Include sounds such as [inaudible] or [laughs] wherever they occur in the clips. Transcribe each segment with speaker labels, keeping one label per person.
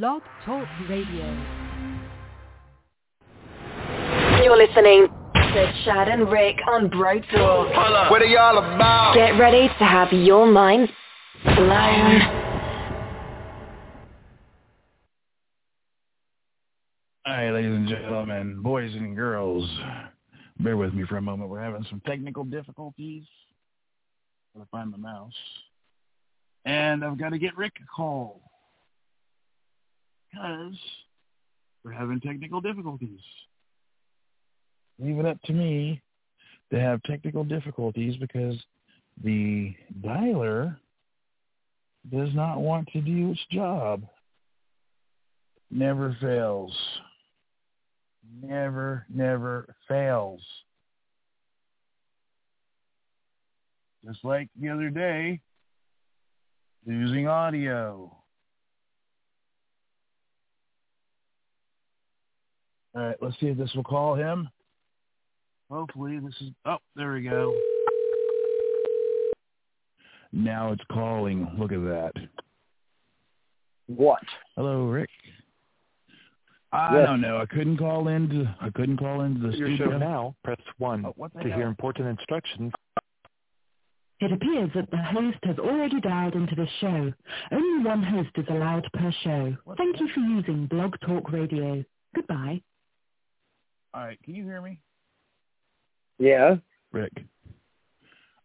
Speaker 1: Blog Talk Radio.
Speaker 2: You're listening to Chad and Rick on Bro Talk.
Speaker 3: What are y'all about?
Speaker 2: Get ready to have your mind blown.
Speaker 4: All right, ladies and gentlemen, boys and girls, bear with me for a moment. We're having some technical difficulties. Gotta find my mouse. And I've got to get Rick a call. Because we're having technical difficulties. Leave it up to me to have technical difficulties because the dialer does not want to do its job. Never fails. Never, never fails. Just like the other day, losing audio. All right, let's see if this will call him. Hopefully this is, oh, there we go. Now it's calling. Look at that.
Speaker 5: What?
Speaker 4: Hello, Rick. I
Speaker 5: Yes.
Speaker 4: don't know. I couldn't call into. I couldn't call into the
Speaker 6: Your
Speaker 4: studio.
Speaker 6: show now, press 1
Speaker 4: Oh, what the
Speaker 6: to
Speaker 4: hell?
Speaker 6: hear important instructions.
Speaker 1: It appears that the host has already dialed into the show. Only one host is allowed per show.
Speaker 4: What
Speaker 1: Thank you for using Blog Talk Radio. Goodbye.
Speaker 4: All right, can you hear me,
Speaker 5: Yeah.
Speaker 4: Rick?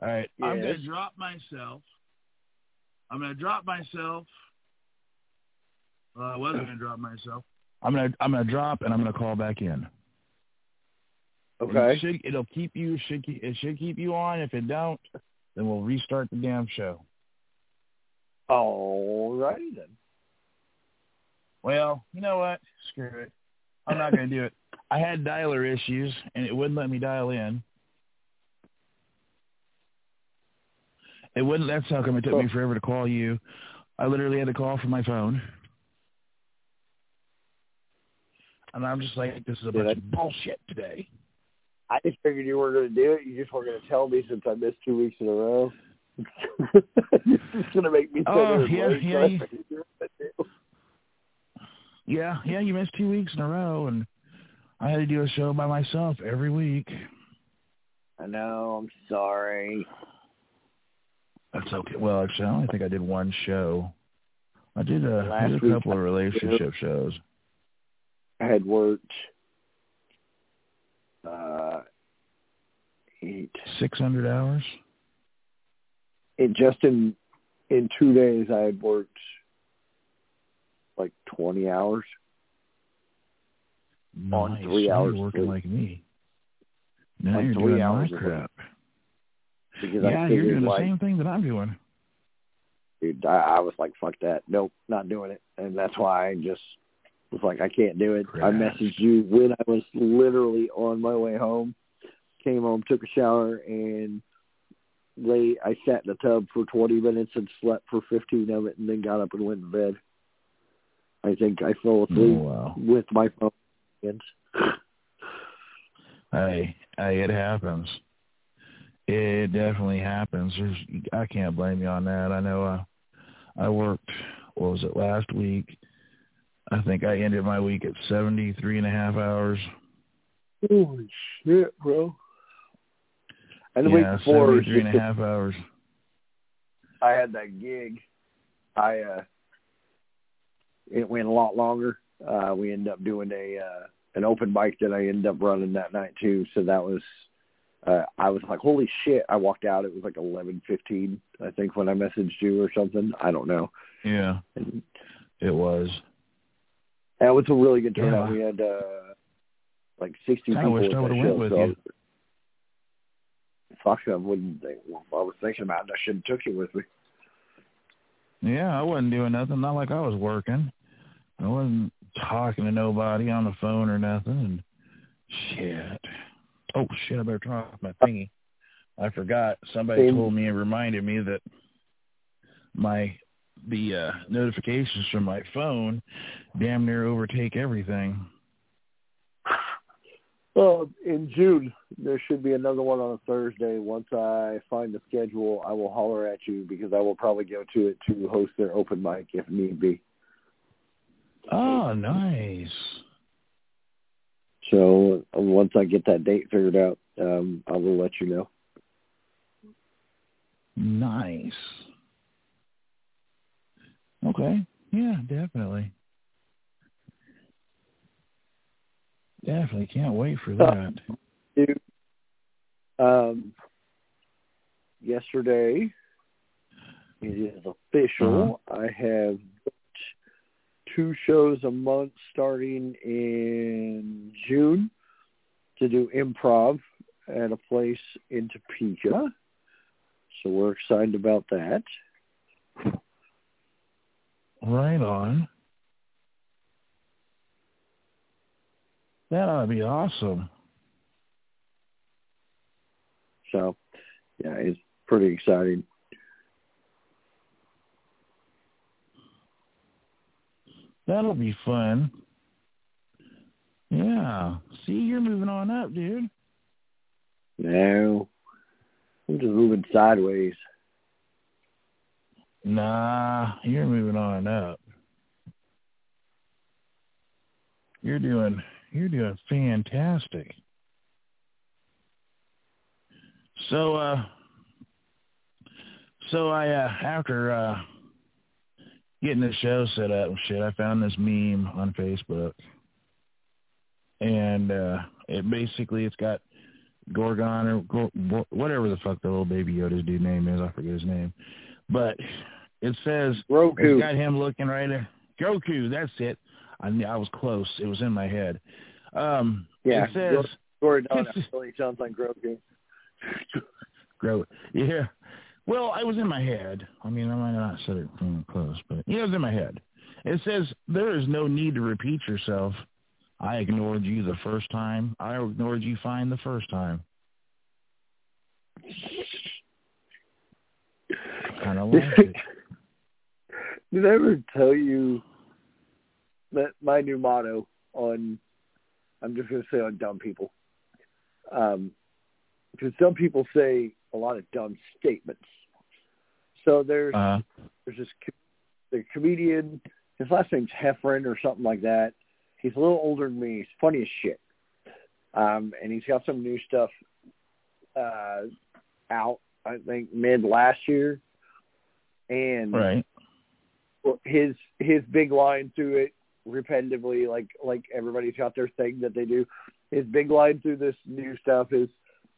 Speaker 4: All right, I'm gonna drop myself. I'm gonna drop myself. Well, I wasn't gonna drop myself. I'm gonna I'm gonna drop and I'm gonna call back in.
Speaker 5: Okay.
Speaker 4: It should, it'll keep you should keep, it should keep you on. If it don't, then we'll restart the damn show.
Speaker 5: All righty then.
Speaker 4: Well, you know what? Screw it. I'm not going to do it. [laughs] I had dialer issues, and it wouldn't let me dial in. It wouldn't. That's how come it took me oh. forever to call you. I literally had to call from my phone. And I'm just like, this is a bunch of bullshit today.
Speaker 5: I just figured you were going to do it. You just weren't going to tell me since I missed two weeks in a row. it's going to make me
Speaker 4: Oh, yeah, yeah,
Speaker 5: so I figured you were gonna do it.
Speaker 4: Yeah, yeah, you missed two weeks in a row, and I had to do a show by myself every week.
Speaker 5: I know. I'm sorry.
Speaker 4: That's okay. Well, actually, I only think I did one show. I did a, I did a couple of relationship shows.
Speaker 5: I had worked uh, eight.
Speaker 4: Six hundred hours.
Speaker 5: It just in in two days, I had worked like 20 hours. On
Speaker 4: Nice.
Speaker 5: three
Speaker 4: Now
Speaker 5: hours
Speaker 4: You're working
Speaker 5: sleep.
Speaker 4: like me. Now
Speaker 5: On
Speaker 4: you're
Speaker 5: three
Speaker 4: doing
Speaker 5: hours
Speaker 4: my crap.
Speaker 5: Because
Speaker 4: Yeah, you're doing the same thing that I'm doing.
Speaker 5: dude, I, I was like, fuck that. Nope, not doing it. And that's why I just was like, I can't do it. I messaged you when I was literally on my way home. Came home, took a shower, and lay. I sat in the tub for 20 minutes and slept for 15 of it, and then got up and went to bed. I think I fell
Speaker 4: Oh
Speaker 5: asleep
Speaker 4: wow.
Speaker 5: with my phone. In.
Speaker 4: Hey, hey, it happens. It definitely happens. There's, I can't blame you on that. I know. Uh, I worked. What was it last week? I think I ended my week at seventy-three and a half hours.
Speaker 5: Holy shit, bro! And the
Speaker 4: yeah,
Speaker 5: week before, was
Speaker 4: seventy-three and
Speaker 5: just
Speaker 4: a half hours.
Speaker 5: I had that gig. I uh it went a lot longer. Uh we ended up doing a uh an open mic that I ended up running that night too. So that was uh I was like, Holy shit, I walked out, it was like eleven fifteen, I think when I messaged you or something. I don't know.
Speaker 4: Yeah,
Speaker 5: And
Speaker 4: it was.
Speaker 5: it was a really good turnout.
Speaker 4: Yeah.
Speaker 5: We had uh like sixty
Speaker 4: I
Speaker 5: people
Speaker 4: wished
Speaker 5: at
Speaker 4: I
Speaker 5: that
Speaker 4: would've
Speaker 5: show,
Speaker 4: went with
Speaker 5: so
Speaker 4: you.
Speaker 5: Fuck, I wouldn't think. Well, I was thinking about it. I should have took you with me.
Speaker 4: Yeah, I wasn't doing nothing. Not like I was working. I wasn't talking to nobody on the phone or nothing. And shit. Oh shit! I better turn off my thingy. I forgot. Somebody told me and reminded me that my the uh, notifications from my phone damn near overtake everything.
Speaker 5: Well, in June, there should be another one on a Thursday. Once I find the schedule, I will holler at you because I will probably go to it to host their open mic if need be.
Speaker 4: Oh, nice.
Speaker 5: So uh, once I get that date figured out, um, I will let you know.
Speaker 4: Nice. Okay. Yeah, definitely. Definitely can't wait for that.
Speaker 5: Dude, um, yesterday, it is official. I have two shows a month starting in June to do improv at a place in Topeka. So we're excited about that.
Speaker 4: Right on. That ought to be awesome.
Speaker 5: So, yeah, it's pretty exciting.
Speaker 4: That'll be fun. Yeah. See, you're moving on up, dude.
Speaker 5: No, I'm just moving sideways.
Speaker 4: Nah, you're moving on up. You're doing you're doing fantastic. So uh so I uh after uh getting the show set up and shit, I found this meme on Facebook. And uh it basically it's got Gorgon or Gor- whatever the fuck the little baby Yoda's dude name is, I forget his name. But it says
Speaker 5: Roku.
Speaker 4: it's got him looking right there. Goku, that's it. I I was close. It was in my head. Um
Speaker 5: Yeah,
Speaker 4: it says
Speaker 5: Gordon really sounds like Grogu. [laughs]
Speaker 4: grow. Yeah. Well, I was in my head. I mean, I might not said it from close, but yeah, it was in my head. It says there is no need to repeat yourself. I ignored you the first time. I ignored you fine the first time. Kind of [laughs] like it.
Speaker 5: Did I ever tell you that my new motto on, I'm just going to say on dumb people, um, because dumb people say a lot of dumb statements. So there's
Speaker 4: Uh,
Speaker 5: there's this the comedian. His last name's Heffron or something like that. He's a little older than me. He's funny as shit. Um, and he's got some new stuff uh, out. I think mid last year. And
Speaker 4: right.
Speaker 5: his his big line through it repetitively, like like everybody's got their thing that they do. His big line through this new stuff is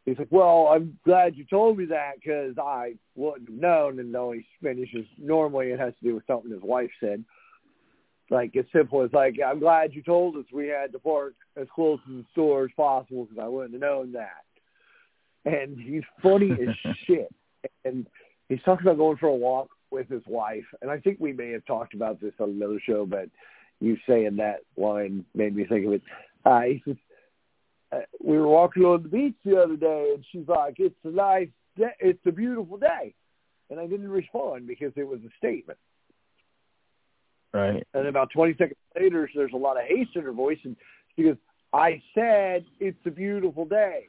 Speaker 5: he's like, "Well, I'm glad you told me that because I wouldn't have known." And though he finishes normally, it has to do with something his wife said. Like as simple as like, "I'm glad you told us we had to park as close to the store as possible because I wouldn't have known that." And he's funny as [laughs] shit. And he's talking about going for a walk with his wife, and I think we may have talked about this on another show, but you saying that line made me think of it. Uh, he says, we were walking on the beach the other day, and she's like, "It's a nice, day. it's a beautiful day," and I didn't respond because it was a statement.
Speaker 4: Right.
Speaker 5: And about 20 seconds later, there's a lot of haste in her voice, and she goes, "I said it's a beautiful day."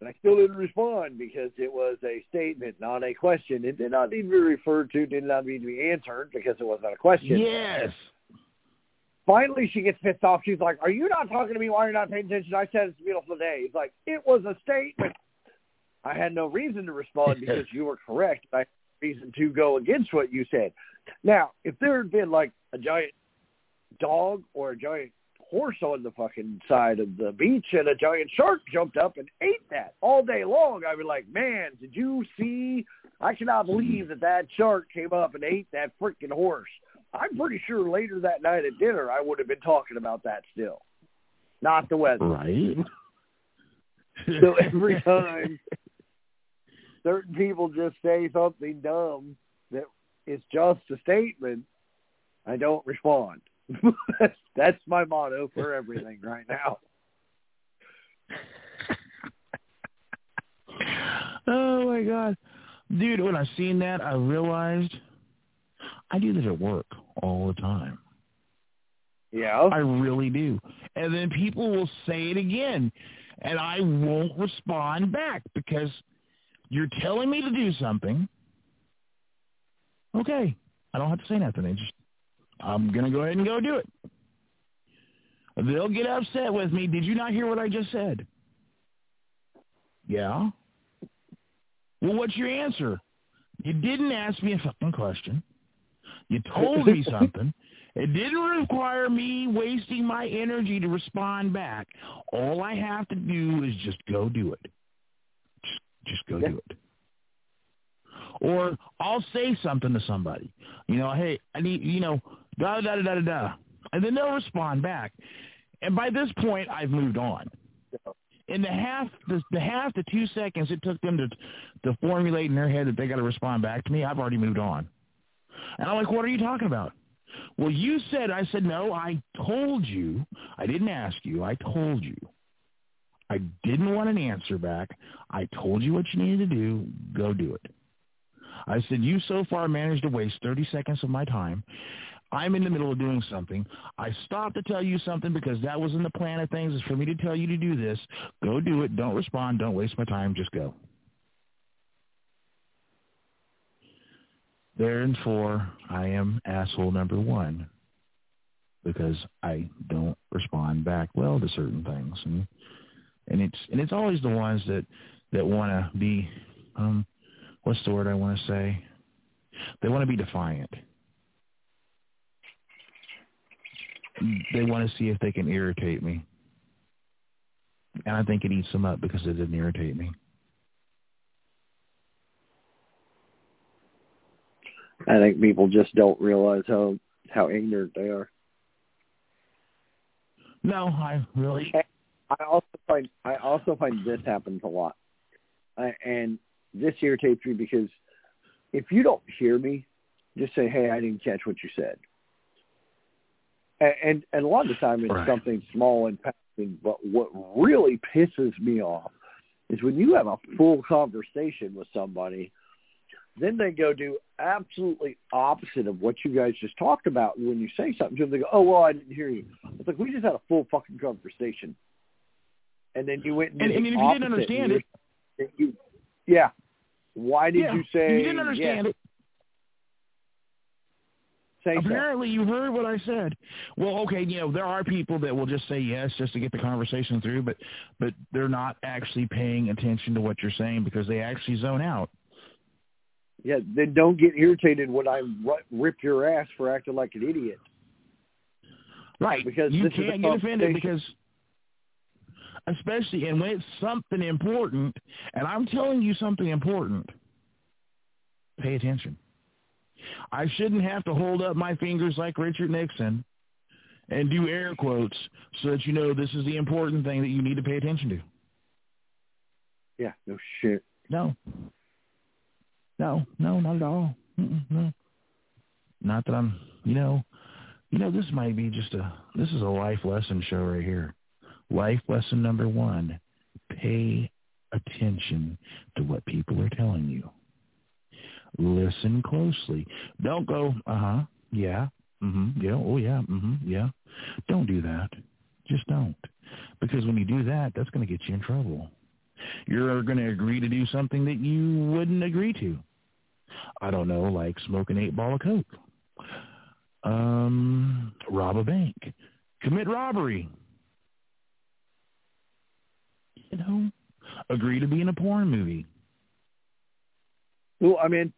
Speaker 5: And I still didn't respond because it was a statement, not a question. It did not need to be referred to, did not need to be answered because it was not a question.
Speaker 4: Yes.
Speaker 5: Finally, she gets pissed off. She's like, "Are you not talking to me? Why are you not paying attention?" I said it's a beautiful day. He's like, "It was a statement." I had no reason to respond [laughs] because you were correct. I had reason to go against what you said. Now, if there had been like a giant dog or a giant horse on the fucking side of the beach and a giant shark jumped up and ate that all day long, I'd be like, "Man, did you see? I cannot believe that that shark came up and ate that freaking horse." I'm pretty sure later that night at dinner I would have been talking about that still, not the weather.
Speaker 4: Right.
Speaker 5: So every time certain people just say something dumb that is just a statement, I don't respond. [laughs] that's, that's my motto for everything right now. [laughs]
Speaker 4: oh my god, dude! When I seen that, I realized I do this at work all the time.
Speaker 5: Yeah.
Speaker 4: I really do. And then people will say it again, and I won't respond back because you're telling me to do something. Okay, I don't have to say nothing. I just I'm going to go ahead and go do it. They'll get upset with me. Did you not hear what I just said? Yeah. Well, what's your answer? You didn't ask me a fucking question. You told me something. It didn't require me wasting my energy to respond back. All I have to do is just go do it. Just, just go
Speaker 5: Yeah.
Speaker 4: do it. Or I'll say something to somebody. You know, hey, I need, you know, da da da da da da, and then they'll respond back. And by this point, I've moved on. In the half, the, the half to two seconds it took them to to formulate in their head that they got to respond back to me, I've already moved on. And I'm like, what are you talking about? Well, you said, I said, no, I told you. I didn't ask you. I told you. I didn't want an answer back. I told you what you needed to do. Go do it. I said, you so far managed to waste 30 seconds of my time. I'm in the middle of doing something. I stopped to tell you something because that was in the plan of things is for me to tell you to do this. Go do it. Don't respond. Don't waste my time. Just go. Therefore, I am asshole number one because I don't respond back well to certain things, and and it's and it's always the ones that that want to be, um, what's the word I want to say? They want to be defiant. They want to see if they can irritate me, and I think it eats them up because it didn't irritate me.
Speaker 5: I think people just don't realize how how ignorant they are.
Speaker 4: No, I really.
Speaker 5: I also find I also find this happens a lot, I, and this irritates me because if you don't hear me, just say, "Hey, I didn't catch what you said," and and, and a lot of the time it's
Speaker 4: Right.
Speaker 5: something small and passing. But what really pisses me off is when you have a full conversation with somebody, then they go do absolutely opposite of what you guys just talked about. When you say something to them, they go, "Oh well, I didn't hear you." It's like we just had a full fucking conversation, and then you went and,
Speaker 4: And, and if you didn't understand
Speaker 5: and
Speaker 4: it,
Speaker 5: you're- yeah. Why did
Speaker 4: yeah,
Speaker 5: you say?
Speaker 4: you didn't understand
Speaker 5: yes,
Speaker 4: it.
Speaker 5: Say so.
Speaker 4: Apparently, you heard what I said. Well, okay, you know there are people that will just say yes just to get the conversation through, but but they're not actually paying attention to what you're saying because they actually zone out.
Speaker 5: Yeah, then don't get irritated when I rip your ass for acting like an idiot.
Speaker 4: Right.
Speaker 5: Because
Speaker 4: you
Speaker 5: this is a
Speaker 4: can't get offended because, especially, and when it's something important, and I'm telling you something important, pay attention. I shouldn't have to hold up my fingers like Richard Nixon and do air quotes so that you know this is the important thing that you need to pay attention to.
Speaker 5: Yeah, no shit.
Speaker 4: No. No, no, not at all. Mm-mm, no. Not that I'm, you know, you know, this might be just a, this is a life lesson show right here. Life lesson number one, pay attention to what people are telling you. Listen closely. Don't go, uh-huh, yeah, mm-hmm, yeah, oh yeah, mm-hmm, yeah. Don't do that. Just don't. Because when you do that, that's going to get you in trouble you're going to agree to do something that you wouldn't agree to. I don't know, like smoke an eight ball of coke, um, rob a bank, commit robbery. You know, agree to be in a porn movie.
Speaker 5: Well, I mean,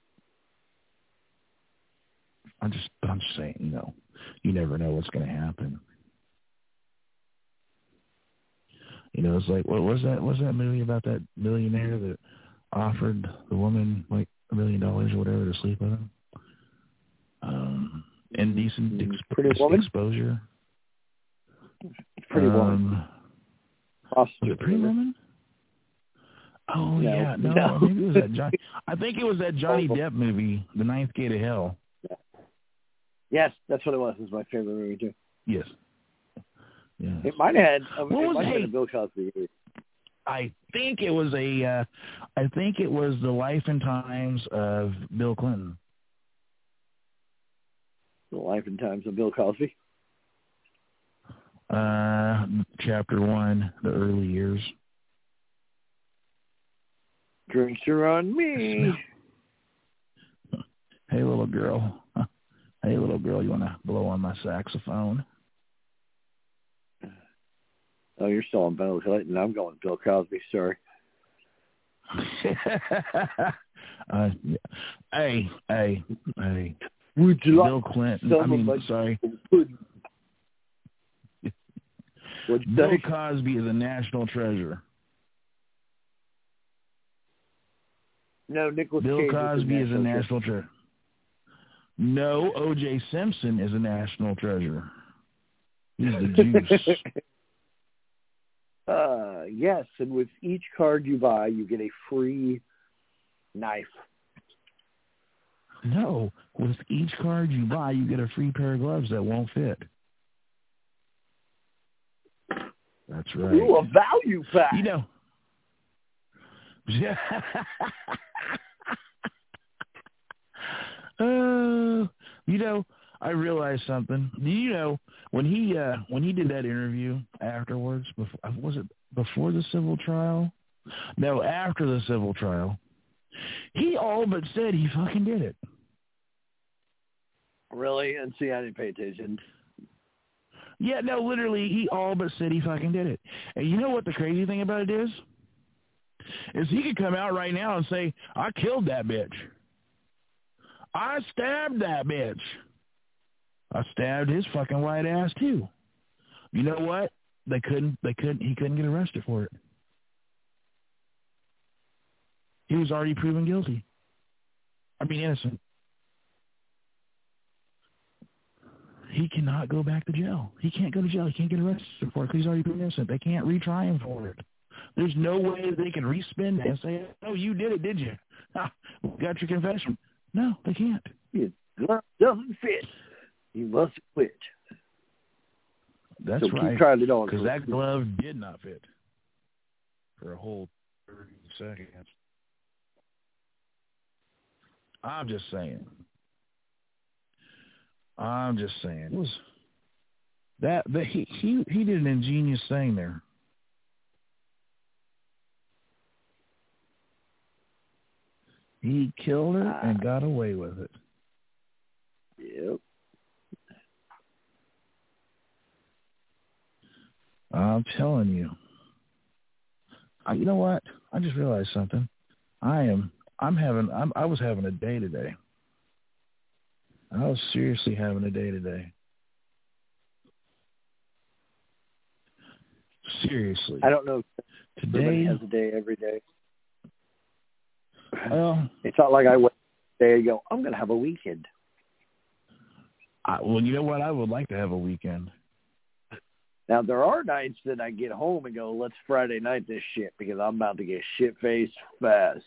Speaker 4: I'm just, I'm just saying, you know, you never know what's going to happen. You know, it's like what was that? What was that movie about that millionaire that offered the woman like a million dollars or whatever to sleep with him? Um, indecent ex-
Speaker 5: Pretty Woman?
Speaker 4: exposure.
Speaker 5: pretty woman.
Speaker 4: Um, was it Pretty Woman? Oh
Speaker 5: No,
Speaker 4: yeah, [laughs] no,
Speaker 5: no.
Speaker 4: maybe it was that John. I think it was that Johnny Depp movie, The Ninth Gate of Hell.
Speaker 5: Yes, that's what it was. It was my favorite movie too.
Speaker 4: Yes. Yes.
Speaker 5: It might have had. It
Speaker 4: What was-
Speaker 5: might have been
Speaker 4: hey.
Speaker 5: a Bill Cosby.
Speaker 4: I think it was a. Uh, I think it was the life and times of Bill Clinton.
Speaker 5: The Life and Times of Bill Cosby.
Speaker 4: Uh, chapter one, the early years.
Speaker 5: Drinks are on me. [laughs]
Speaker 4: Hey, little girl, [laughs] Hey, little girl, you want to blow on my saxophone?
Speaker 5: Oh, you're still on Bill Clinton. I'm going Bill Cosby. Sorry. [laughs]
Speaker 4: uh, hey, hey, hey.
Speaker 5: Would you
Speaker 4: Bill Clinton. I mean, sorry. [laughs] Bill Cosby is a national treasure.
Speaker 5: No, Nicholas
Speaker 4: Bill
Speaker 5: Cage
Speaker 4: Cosby
Speaker 5: is
Speaker 4: a national treasure. No, O.J. Simpson is a national treasure. He's the juice. [laughs]
Speaker 5: uh, yes, and with each card you buy, you get a free knife.
Speaker 4: No, with each card you buy, you get a free pair of gloves that won't fit. That's right.
Speaker 5: Ooh, a value pack.
Speaker 4: You know. Yeah. [laughs] uh, you know, I realized something. Do you know when he uh when he did that interview afterwards? Before was it before the civil trial? No, after the civil trial. He all but said he fucking did it.
Speaker 5: Really? And see, I didn't pay attention.
Speaker 4: Yeah, no, literally, he all but said he fucking did it. And you know what the crazy thing about it is? Is he could come out right now and say, I killed that bitch. I stabbed that bitch. I stabbed his fucking white ass too. You know what? They couldn't they couldn't he couldn't get arrested for it. He was already proven guilty. I mean innocent. He cannot go back to jail. He can't go to jail. He can't get arrested for it because he's already proven innocent. They can't retry him for it. There's no way they can respin it and say, "Oh, you did it, did you? [laughs] Ah, got your confession." No, they can't.
Speaker 5: It doesn't fit. You must quit.
Speaker 4: That's
Speaker 5: so
Speaker 4: right.
Speaker 5: keep trying it on.
Speaker 4: Because that glove did not fit for a whole 30 seconds. I'm just saying. I'm just saying. It was that, that he he he did an ingenious thing there. He killed her and ah. got away with it.
Speaker 5: Yep.
Speaker 4: I'm telling you. I, you know what? I just realized something. I am. I'm having. I'm, I was having a day today. I was seriously having a day today. Seriously.
Speaker 5: I don't know.
Speaker 4: Today
Speaker 5: has a day every day.
Speaker 4: Well,
Speaker 5: it's not like I went day and go. I'm going to have a weekend.
Speaker 4: I, well, you know what? I would like to have a weekend.
Speaker 5: Now there are nights that I get home and go, "Let's Friday night this shit" because I'm about to get shit faced fast.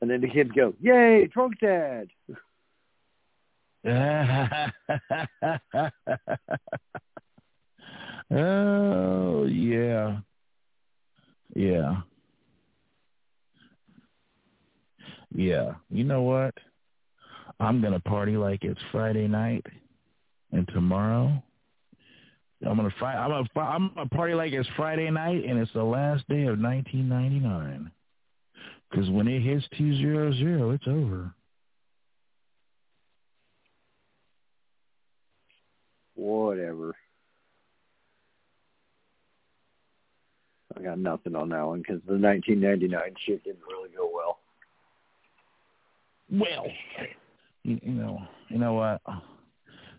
Speaker 5: And then the kids go, "Yay, drunk dad!" [laughs]
Speaker 4: oh yeah, yeah, yeah. You know what? I'm gonna party like it's Friday night, and tomorrow I'm gonna fight. I'm gonna I'm gonna party like it's Friday night, and it's the last day of 1999. Because when it hits two zero zero, it's over.
Speaker 5: Whatever. I got nothing on that one because the 1999 shit didn't really go well.
Speaker 4: Well, you, you know, you know what?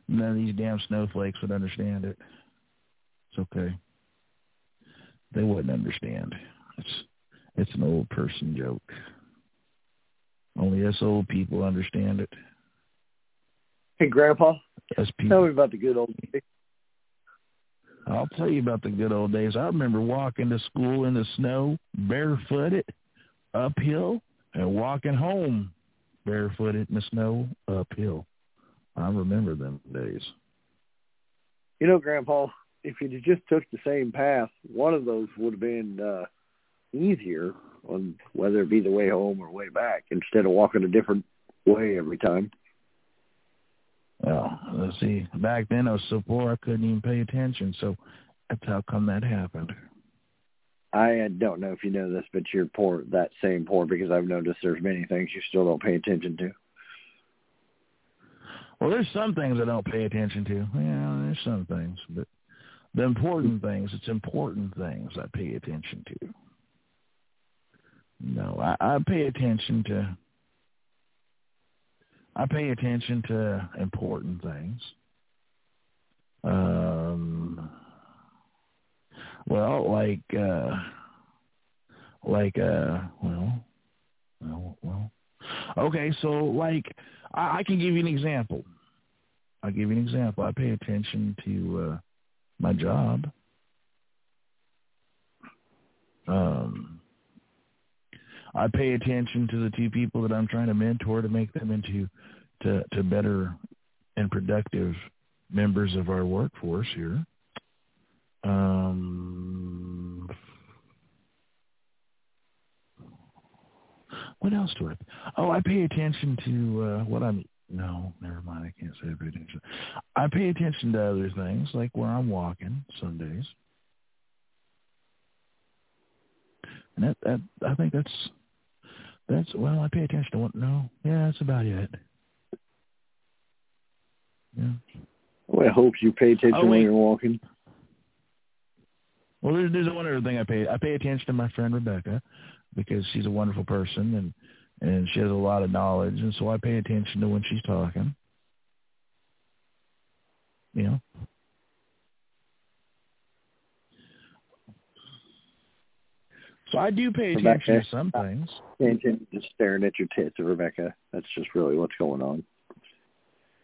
Speaker 4: None of these damn snowflakes would understand it. It's okay. They wouldn't understand. It's it's an old person joke. Only us old people understand it.
Speaker 5: Hey, Grandpa.
Speaker 4: Us people.
Speaker 5: Tell me about the good old days.
Speaker 4: I'll tell you about the good old days. I remember walking to school in the snow, barefooted, uphill, and walking home barefooted in the snow, uphill. I remember them days.
Speaker 5: You know, Grandpa, if you just took the same path, one of those would have been uh, easier on whether it be the way home or way back instead of walking a different way every time.
Speaker 4: Well, let's see. Back then I was so poor I couldn't even pay attention, so that's how come that happened.
Speaker 5: I don't know if you know this, but you're poor, that same poor, because I've noticed there's many things you still don't pay attention to.
Speaker 4: Well, there's some things I don't pay attention to. Yeah, there's some things, but the important things, it's important things I pay attention to. No, I, I pay attention to I pay attention to important things. Um, well, like, uh, like, uh, well, well, well. Okay, so like, I, I can give you an example. I'll give you an example. I pay attention to uh, my job. Um, I pay attention to the two people that I'm trying to mentor to make them into to, to better and productive members of our workforce here. Um, what else do I? Oh, I pay attention to uh, what I'm. No, never mind. I can't say I pay attention. I pay attention to other things, like where I'm walking some days. And that, that I think that's that's well, I pay attention to what. No, yeah, that's about it. Yeah.
Speaker 5: Well, I hope you pay attention
Speaker 4: Oh,
Speaker 5: when you're walking.
Speaker 4: Well, there's, there's one other thing I pay. I pay attention to my friend Rebecca because she's a wonderful person and and she has a lot of knowledge, and so I pay attention to when she's talking. You know. So I do pay attention
Speaker 5: Rebecca.
Speaker 4: to some uh,
Speaker 5: things. Attention to staring at your tits, Rebecca. That's just really what's going on.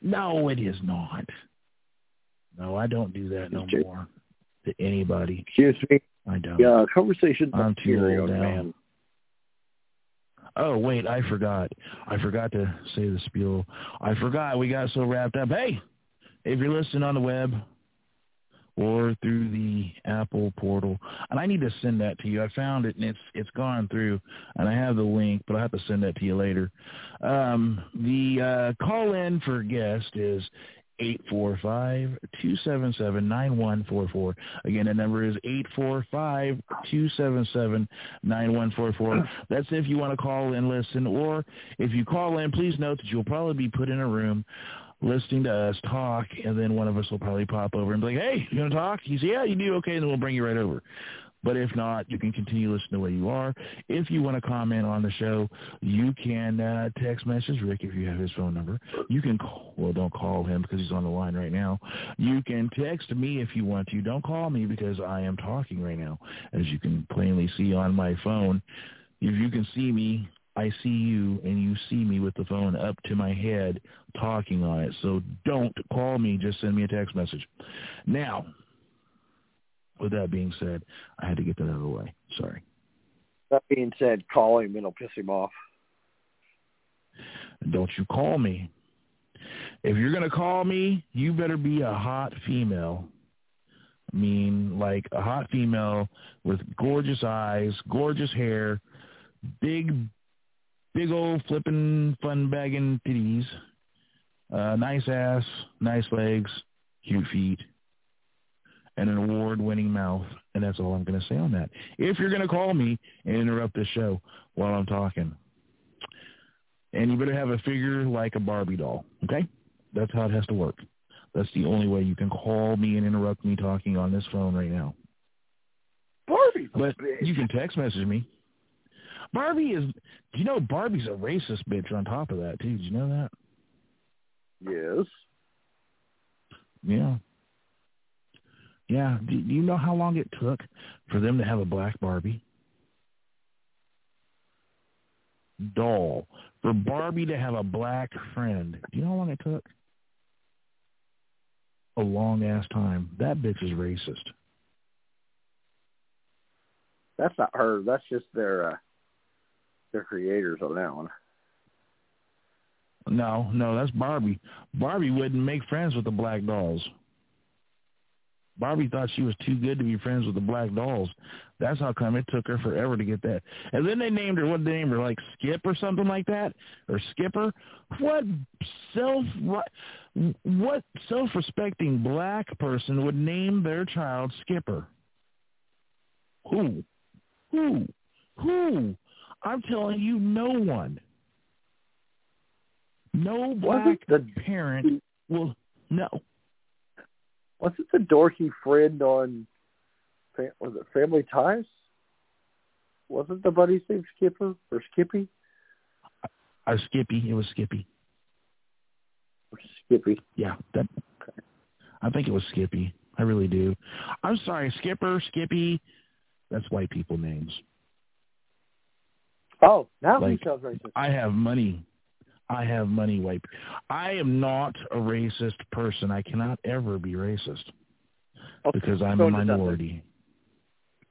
Speaker 4: No, it is not. No, I don't do that no
Speaker 5: Excuse-
Speaker 4: more to anybody.
Speaker 5: Excuse me.
Speaker 4: I don't.
Speaker 5: Yeah, conversations
Speaker 4: I'm too old now.
Speaker 5: man.
Speaker 4: Oh wait, I forgot. I forgot to say the spiel. I forgot. We got so wrapped up. Hey, if you're listening on the web or through the Apple portal, and I need to send that to you. I found it and it's it's gone through, and I have the link, but I have to send that to you later. Um, the uh, call in for guest is. 845-277-9144. Again, the number is 845-277-9144. That's if you want to call in, listen, or if you call in, please note that you'll probably be put in a room listening to us talk, and then one of us will probably pop over and be like, hey, you want to talk? You say, yeah, you do? Okay, and then we'll bring you right over. But if not, you can continue listening way you are. If you want to comment on the show, you can uh, text message Rick if you have his phone number. You can call, well, don't call him because he's on the line right now. You can text me if you want to. Don't call me because I am talking right now. As you can plainly see on my phone, if you can see me, I see you and you see me with the phone up to my head talking on it. So don't call me. Just send me a text message. Now, with that being said, I had to get that out of the way. Sorry.
Speaker 5: That being said, call him. And it'll piss him off.
Speaker 4: Don't you call me. If you're going to call me, you better be a hot female. I mean, like a hot female with gorgeous eyes, gorgeous hair, big, big old flipping, fun bagging titties, uh, nice ass, nice legs, cute feet, and an award-winning mouth. And that's all I'm going to say on that. If you're going to call me and interrupt the show while I'm talking, and you better have a figure like a Barbie doll, okay? That's how it has to work. That's the only way you can call me and interrupt me talking on this phone right now.
Speaker 5: Barbie,
Speaker 4: But you can text message me. Barbie is, do you know Barbie's a racist bitch on top of that, too? Did you know that?
Speaker 5: Yes.
Speaker 4: Yeah. Yeah. Do, do you know how long it took for them to have a black Barbie? Doll. For Barbie to have a black friend. Do you know how long it took? A long ass time. That bitch is racist.
Speaker 5: That's not her. That's just their uh, their creators on that one.
Speaker 4: No, no, that's Barbie. Barbie wouldn't make friends with the black dolls. Barbie thought she was too good to be friends with the black dolls. That's how come it took her forever to get that. And then they named her, what did they name her, like Skip or something like that? Or Skipper? What self, what self-respecting black person would name their child Skipper? Who? Who? Who? I'm telling you, no one. No black
Speaker 5: the
Speaker 4: parent will no.
Speaker 5: Was it the dorky friend on? Was it Family Ties? Wasn't the buddy's name Skipper or Skippy?
Speaker 4: Uh, Skippy. It was Skippy.
Speaker 5: Or Skippy.
Speaker 4: Yeah, that. Okay. I think it was Skippy. I really do. I'm sorry, Skipper, Skippy. That's white people names.
Speaker 5: Oh, now he
Speaker 4: Like,
Speaker 5: sounds racist.
Speaker 4: I have money. I have money, white. I am not a racist person. I cannot ever be racist
Speaker 5: Okay,
Speaker 4: because I'm
Speaker 5: so
Speaker 4: a minority.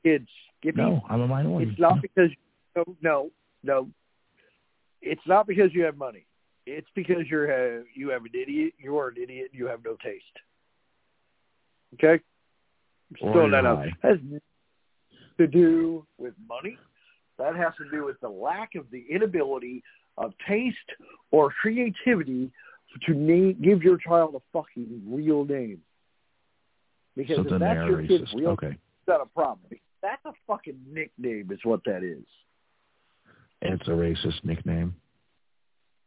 Speaker 5: Kid Skippy.
Speaker 4: No, I'm a minority.
Speaker 5: It's not because no, no, no. It's not because you have money. It's because you're uh, you have an idiot. You are an idiot. You have no taste. Okay. Throwing that out. Has to do with money. That has to do with the lack of the inability of taste or creativity to name, give your child a fucking real name. Because
Speaker 4: So
Speaker 5: if that's your kid's
Speaker 4: racist.
Speaker 5: real
Speaker 4: Okay.
Speaker 5: not a problem. That's a fucking nickname is what that is.
Speaker 4: It's a racist nickname.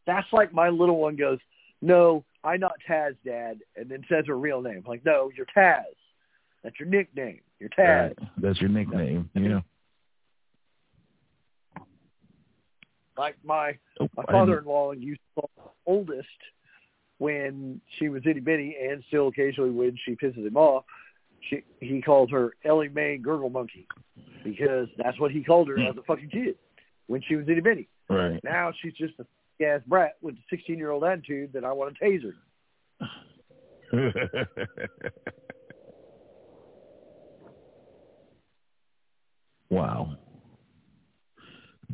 Speaker 5: That's like my little one goes, no, I'm not Taz, Dad, and then says her real name. Like, no, you're Taz. That's your nickname. You're Taz.
Speaker 4: Right. That's your nickname. Yeah.
Speaker 5: Like my
Speaker 4: Oh,
Speaker 5: my father-in-law used to call the oldest when she was itty bitty, and still occasionally when she pisses him off, she he calls her Ellie Mae Gurgle Monkey because that's what he called her as a fucking kid when she was itty bitty.
Speaker 4: Right.
Speaker 5: Now she's just a ass brat with a 16 year old attitude that I want to taser. [laughs]
Speaker 4: wow.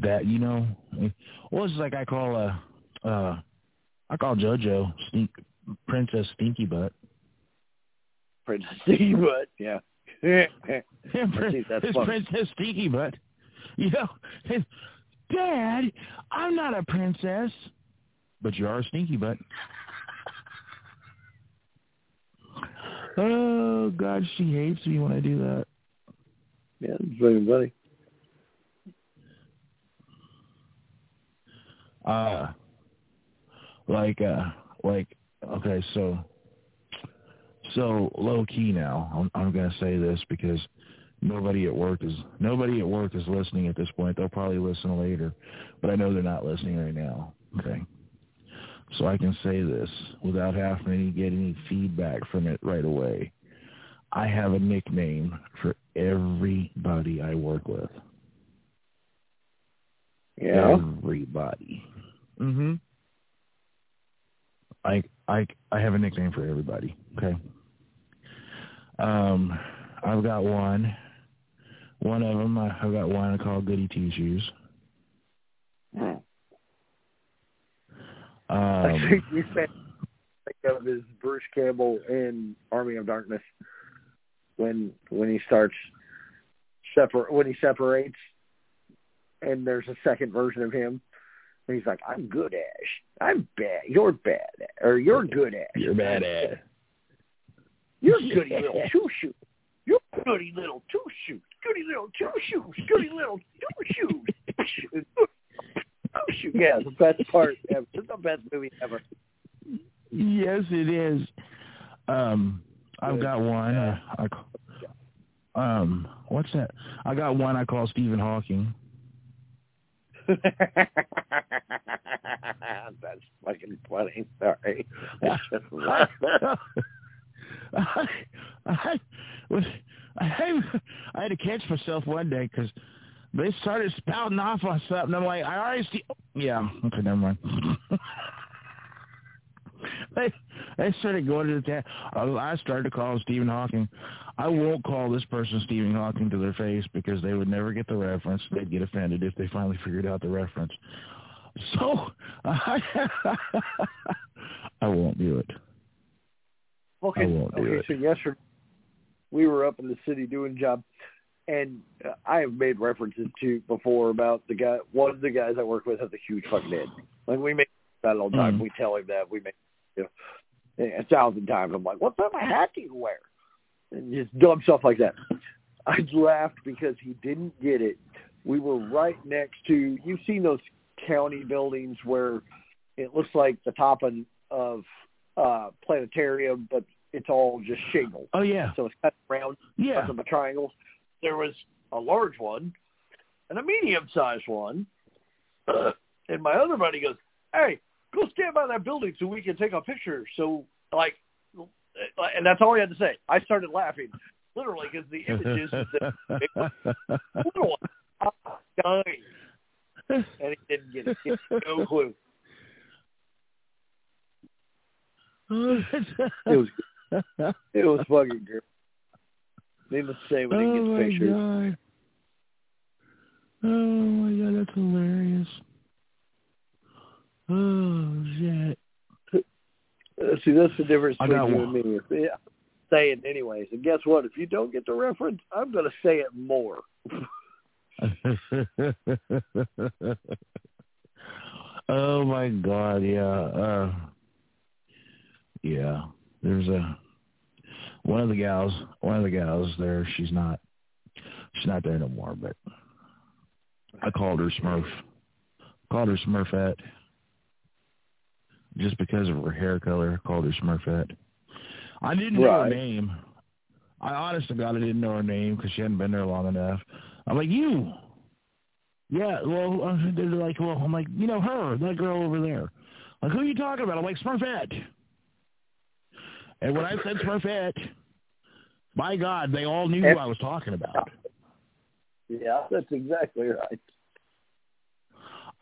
Speaker 4: That you know, well, it's like I call uh, uh, I call JoJo Stink, Princess Stinky Butt.
Speaker 5: Princess Stinky Butt, yeah. [laughs]
Speaker 4: Yeah,
Speaker 5: see, that's
Speaker 4: it's. Princess Stinky Butt. You know, Dad, I'm not a princess, but you are a Stinky Butt. [laughs] Oh God, she hates me when I do that.
Speaker 5: yeah, it's very funny.
Speaker 4: Uh like uh like okay so so low key now i'm i'm going to say this because nobody at work is nobody at work is listening at this point. They'll probably listen later but i know they're not listening right now okay? So i can say this without having to get any feedback from it right away. I have a nickname for everybody i work with
Speaker 5: Yeah.
Speaker 4: Everybody. Mhm. I I I have a nickname for everybody. Okay. Um, I've got one. One of them, I- I've got one I call Goody Two Shoes.
Speaker 5: I
Speaker 4: Um,
Speaker 5: think you said think of is Bruce Campbell in Army of Darkness when when he starts separ when he separates and there's a second version of him and he's like, I'm good Ash. I'm bad. You're bad or you're [laughs] good Ash.
Speaker 4: you're badass.
Speaker 5: You're goody little two shoes. You're goody little two shoes. Goody little two shoes. Goody little two shoes. Two shoes. Yeah, the best part ever. It's the best movie ever.
Speaker 4: Yes, it is. Um, I've got one. Uh, I, ca- um, what's that? I got one I call Stephen Hawking. [laughs]
Speaker 5: That's fucking funny. Sorry. It's just
Speaker 4: I, I, was, I, I had to catch myself one day because they started spouting off on something. I'm like, I already see. Yeah, okay, never mind. [laughs] [laughs] they they started going to the ta- uh, I started to call Stephen Hawking. I won't call this person Stephen Hawking to their face because they would never get the reference. They'd get offended if they finally figured out the reference. So I, [laughs] I won't do it.
Speaker 5: Okay.
Speaker 4: I won't do
Speaker 5: okay.
Speaker 4: it.
Speaker 5: So yesterday we were up in the city doing job, and uh, I have made references to before about the guy. One of the guys I work with has a huge fucking head. Like we make that all the time.
Speaker 4: Mhm.
Speaker 5: We tell him that we make you know, a thousand times. I'm like, what type of hat do you wear? And just dumb stuff like that. I laughed because he didn't get it. We were right next to. You've seen those county buildings where it looks like the top of, of uh planetarium, but it's all just shingle.
Speaker 4: Oh yeah,
Speaker 5: So it's cut around
Speaker 4: yeah.
Speaker 5: of the triangles. There was a large one and a medium-sized one. [clears throat] and my other buddy goes, "Hey, go stand by that building so we can take a picture." So like, and that's all he had to say. I started laughing, literally, because the images that little one. I was dying, and he didn't get it. He had no clue. [laughs] It was it was fucking great. Needless to say, when he
Speaker 4: oh
Speaker 5: gets pictures,
Speaker 4: god. Oh my god, that's hilarious. Oh shit.
Speaker 5: See, that's the difference
Speaker 4: I
Speaker 5: between you and me. Yeah, say it anyways. And guess what? If you don't get the reference, I'm going to say it more. [laughs]
Speaker 4: oh my god, yeah. Uh yeah. There's a one of the gals one of the gals there, she's not she's not there no more, but I called her Smurf. Called her Smurfette. Just because of her hair color, called her Smurfette. I didn't know her name. I honest to God, I didn't know her name because she hadn't been there long enough. I'm like, you? Yeah, well, they're like, well, I'm like, you know her, that girl over there. Like, who are you talking about? I'm like, Smurfette. And when I said Smurfette, my God, they all knew who I was talking about.
Speaker 5: Yeah, that's exactly right.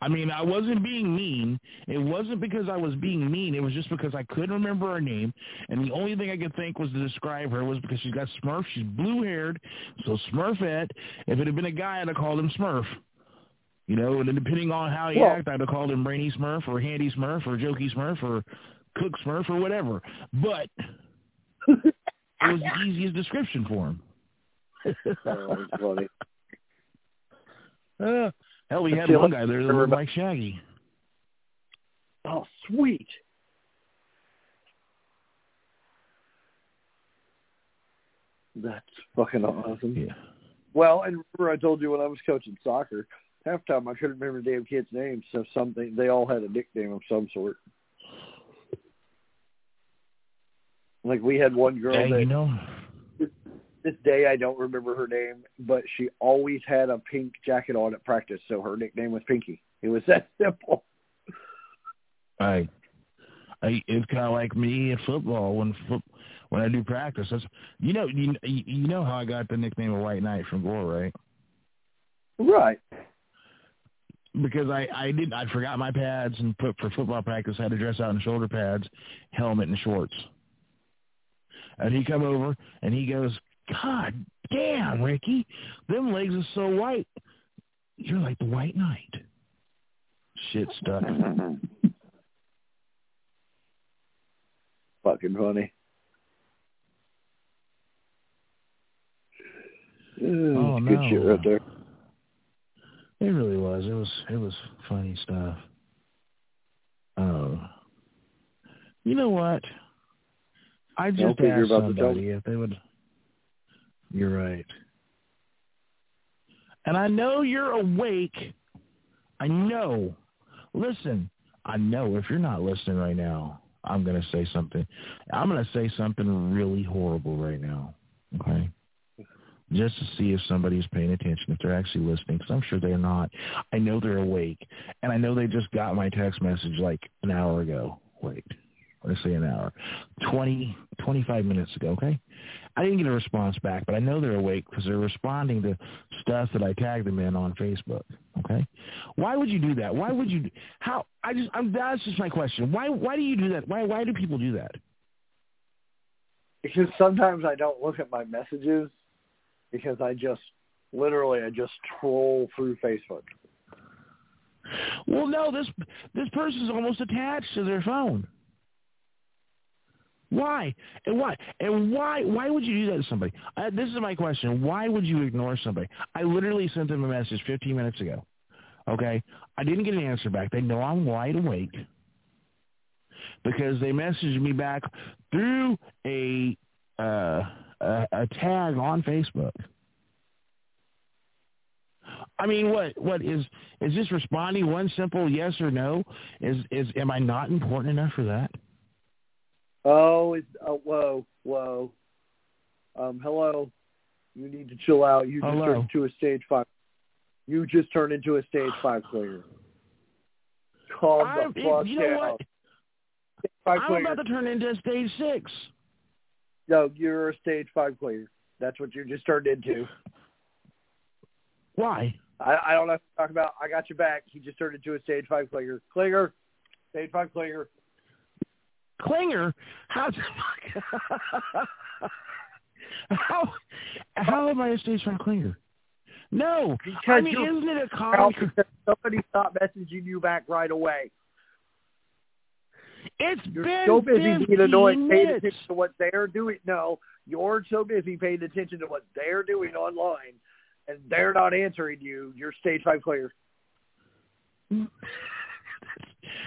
Speaker 4: I mean, I wasn't being mean. It wasn't because I was being mean. It was just because I couldn't remember her name, and the only thing I could think was to describe her was because she's got Smurf. She's blue-haired, so Smurfette. If it had been a guy, I'd have called him Smurf. You know, and then depending on how he
Speaker 5: Well-
Speaker 4: acted, I'd have called him Brainy Smurf or Handy Smurf or Jokey Smurf or Cook Smurf or whatever. But [laughs] it was the easiest description for him.
Speaker 5: Oh, funny. [laughs]
Speaker 4: Uh, hell, we had one guy there that looked like Shaggy.
Speaker 5: Oh, sweet. That's fucking awesome.
Speaker 4: Yeah.
Speaker 5: Well, and remember I told you when I was coaching soccer, half time I couldn't remember the damn kids' names, so something they all had a nickname of some sort. Like we had one girl
Speaker 4: Hey,
Speaker 5: that
Speaker 4: you know,
Speaker 5: this day I don't remember her name, but she always had a pink jacket on at practice, so her nickname was Pinky. It was [laughs] that simple.
Speaker 4: I, I it's kind of like me in football when foot, when I do practice. That's you know you you know how I got the nickname of White Knight from Gore, right?
Speaker 5: Right.
Speaker 4: Because I I did I forgot my pads and put for football practice I had to dress out in shoulder pads, helmet and shorts. And he come over and he goes, God damn, Ricky, them legs are so white. You're like the White Knight. Shit stuck. [laughs]
Speaker 5: Fucking funny.
Speaker 4: Oh,
Speaker 5: Good shit
Speaker 4: no.
Speaker 5: right there.
Speaker 4: It really was. It was it was funny stuff. Oh. You know what? I
Speaker 5: Don't
Speaker 4: just
Speaker 5: you're
Speaker 4: asked
Speaker 5: about to tell
Speaker 4: somebody if they would You're right. And I know you're awake. I know. Listen, I know if you're not listening right now, I'm going to say something. I'm going to say something really horrible right now. Okay? Just to see if somebody's paying attention, if they're actually listening, because I'm sure they're not. I know they're awake. And I know they just got my text message like an hour ago. Wait, let's say an hour. Twenty, twenty-five minutes ago, okay? I didn't get a response back, but I know they're awake because they're responding to stuff that I tagged them in on Facebook. Okay, why would you do that? Why would you? How? I just I'm, that's just my question. Why? Why do you do that? Why? Why do people do that?
Speaker 5: Because sometimes I don't look at my messages because I just literally I just troll through Facebook.
Speaker 4: Well, no, this this person's almost attached to their phone. Why? And why? And why? Why would you do that to somebody? Uh, this is my question. Why would you ignore somebody? I literally sent them a message 15 minutes ago. Okay, I didn't get an answer back. They know I'm wide awake because they messaged me back through a uh, a, a tag on Facebook. I mean, what what is is just responding one simple yes or no? Is is am I not important enough for that?
Speaker 5: Oh, it's oh, whoa, whoa. Um, hello. You need to chill out. You just
Speaker 4: Hello.
Speaker 5: turned into a stage five. You just turned into a stage five player. Calm
Speaker 4: I'm,
Speaker 5: the fuck
Speaker 4: you know what?
Speaker 5: Five
Speaker 4: I'm
Speaker 5: player.
Speaker 4: about to turn into a stage six.
Speaker 5: No, you're a stage five player. That's what you just turned into.
Speaker 4: Why?
Speaker 5: I, I don't know what to talk about. I got your back. He just turned into a stage five player. Klinger, stage five player.
Speaker 4: Klinger? How? [laughs] how? How am I a stage five Klinger? No. I
Speaker 5: Because
Speaker 4: mean, isn't it a [laughs] common?
Speaker 5: somebody stopped messaging you back right away.
Speaker 4: It's
Speaker 5: You're
Speaker 4: been
Speaker 5: so busy being annoyed, paying attention to what they're doing. No, you're so busy paying attention to what they're doing online, and they're not answering you. You're stage five player. [laughs]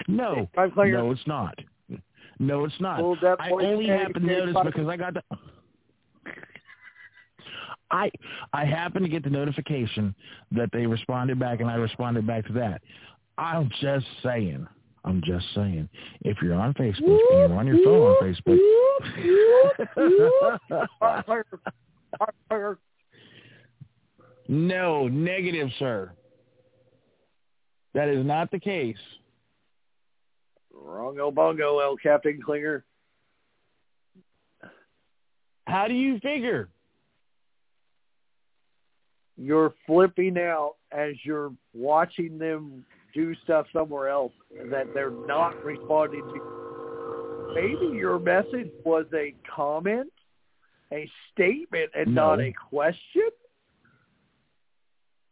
Speaker 4: No,
Speaker 5: Stage five player.
Speaker 4: no, it's not. No, it's not.
Speaker 5: Well,
Speaker 4: I only happen to notice
Speaker 5: five-
Speaker 4: because I got the. [laughs] I I happened to get the notification that they responded back, and I responded back to that. I'm just saying. I'm just saying. If you're on Facebook and you're on your phone on Facebook,
Speaker 5: Five player. Five player.
Speaker 4: no, negative, sir. That is not the case.
Speaker 5: Wrong El Bongo, El Captain Klinger.
Speaker 4: How do you figure?
Speaker 5: You're flipping out as you're watching them do stuff somewhere else that they're not responding to. Maybe your message was a comment, a statement, and
Speaker 4: No.
Speaker 5: not a question.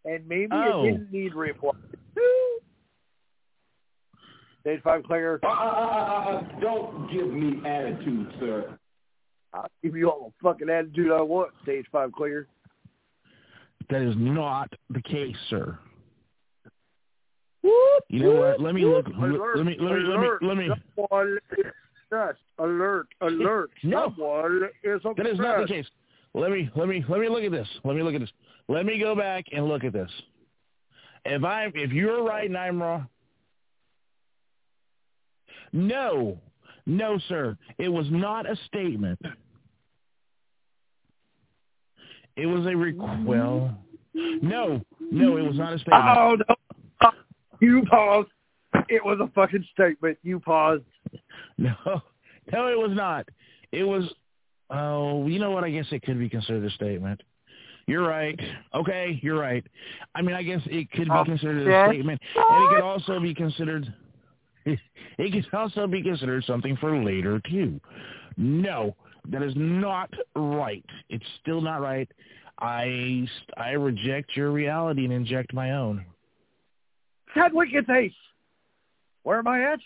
Speaker 5: And maybe
Speaker 4: Oh.
Speaker 5: it didn't need reply. [laughs] Stage five clear.
Speaker 3: Uh, uh, uh, uh, don't give me attitude, sir.
Speaker 5: I'll give you all the fucking attitude I want. Stage five clear.
Speaker 4: That is not the case, sir.
Speaker 5: Whoop,
Speaker 4: You know what? Let me look.
Speaker 5: whoop.
Speaker 4: Let
Speaker 5: Alert,
Speaker 4: me. Let me. Let me.
Speaker 5: alert.
Speaker 4: Let me.
Speaker 5: Someone is obsessed. Alert, alert.
Speaker 4: No.
Speaker 5: Someone is obsessed.
Speaker 4: That is not the case. Let me. Let me. Let me look at this. Let me look at this. Let me go back and look at this. If I'm, if you're right and I'm wrong, no, no, sir. It was not a statement. It was a requ- well, no, no, it was not a statement.
Speaker 5: Oh, no. You paused. It was a fucking statement. You paused.
Speaker 4: No, [laughs] no, it was not. It was. Oh, you know what? I guess it could be considered a statement. You're right. Okay, you're right. I mean, I guess it could be
Speaker 5: Oh,
Speaker 4: considered a statement, and it could also be considered. [laughs] It could also be considered something for later too. No, that is not right. It's still not right. I I reject your reality and inject my own.
Speaker 5: Chadwick is ace. Where am I at?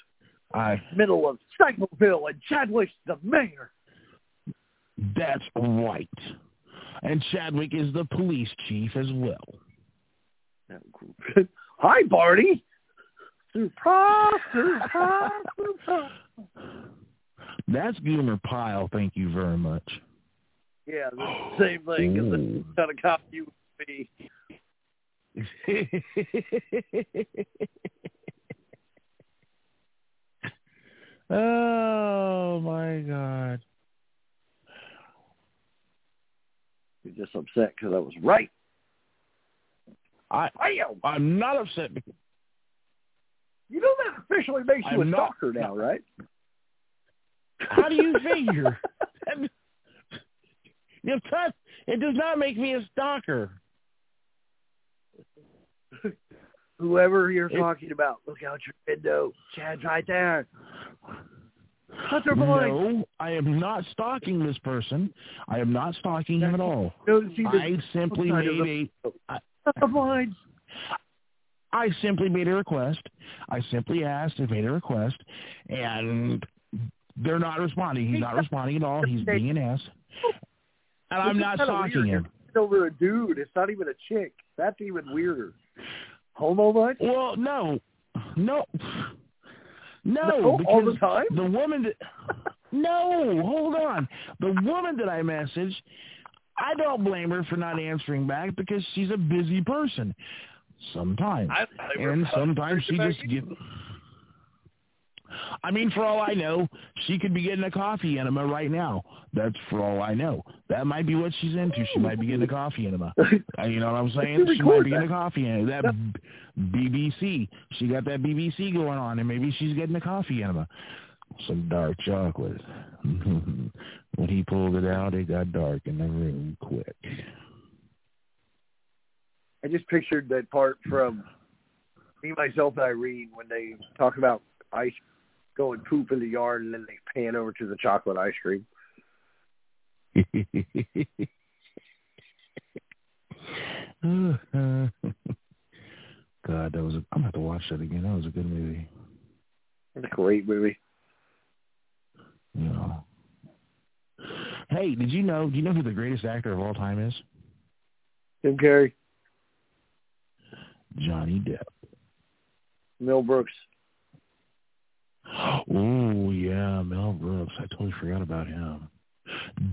Speaker 4: I
Speaker 5: Middle of Cycleville, and Chadwick's the mayor.
Speaker 4: that's right. And Chadwick is the police chief as well. [laughs]
Speaker 5: Hi, Barney. Surprise, surprise, surprise.
Speaker 4: That's Gomer Pyle. Thank you very much.
Speaker 5: Yeah, the same thing the
Speaker 4: Ooh.
Speaker 5: kind of cop you would be. [laughs]
Speaker 4: oh my God.
Speaker 5: You're just upset because I was right.
Speaker 4: I
Speaker 5: Bam!
Speaker 4: I'm not upset. Because,
Speaker 5: You know that officially makes you
Speaker 4: I'm
Speaker 5: a
Speaker 4: not-
Speaker 5: stalker now, right? [laughs]
Speaker 4: how do you figure? It does, it does not make me a stalker. [laughs]
Speaker 5: Whoever you're
Speaker 4: It-
Speaker 5: talking about, look out your window. Chad's right there. Hunter Boyd.
Speaker 4: No, I am not stalking this person. I am not stalking him at all.
Speaker 5: Don't see the
Speaker 4: I simply made a
Speaker 5: Boyd.
Speaker 4: I simply made a request. I simply asked and made a request, and they're not responding. He's not responding at all. He's being an ass, and I'm not stalking him.
Speaker 5: It's over a dude. It's not even a chick. That's even weirder. Homo much?
Speaker 4: Well, no, no, no,
Speaker 5: No, all the time?
Speaker 4: the woman that [laughs] no, hold on, the woman that I messaged, I don't blame her for not answering back because she's a busy person. Sometimes, and sometimes she just get. I mean, for all I know, she could be getting a coffee enema right now. That's for all I know. That might be what she's into. She might be getting a coffee enema. [laughs] Uh, you know what I'm saying? She might be getting a coffee enema. That BBC. She got that BBC going on, and maybe she's getting a coffee enema. Some dark chocolate. [laughs] when he pulled it out, it got dark in the room quick.
Speaker 5: I just pictured that part from me, myself, and Irene when they talk about ice going poop in the yard and then they pan over to the chocolate ice cream. [laughs]
Speaker 4: God, that was a, I'm gonna have to watch that again. That was a good movie.
Speaker 5: It's a great movie.
Speaker 4: Yeah. Hey, did you know? Do you know who the greatest actor of all time is?
Speaker 5: Jim Carrey,
Speaker 4: Johnny Depp.
Speaker 5: Mel Brooks.
Speaker 4: Oh yeah, Mel Brooks. I totally forgot about him.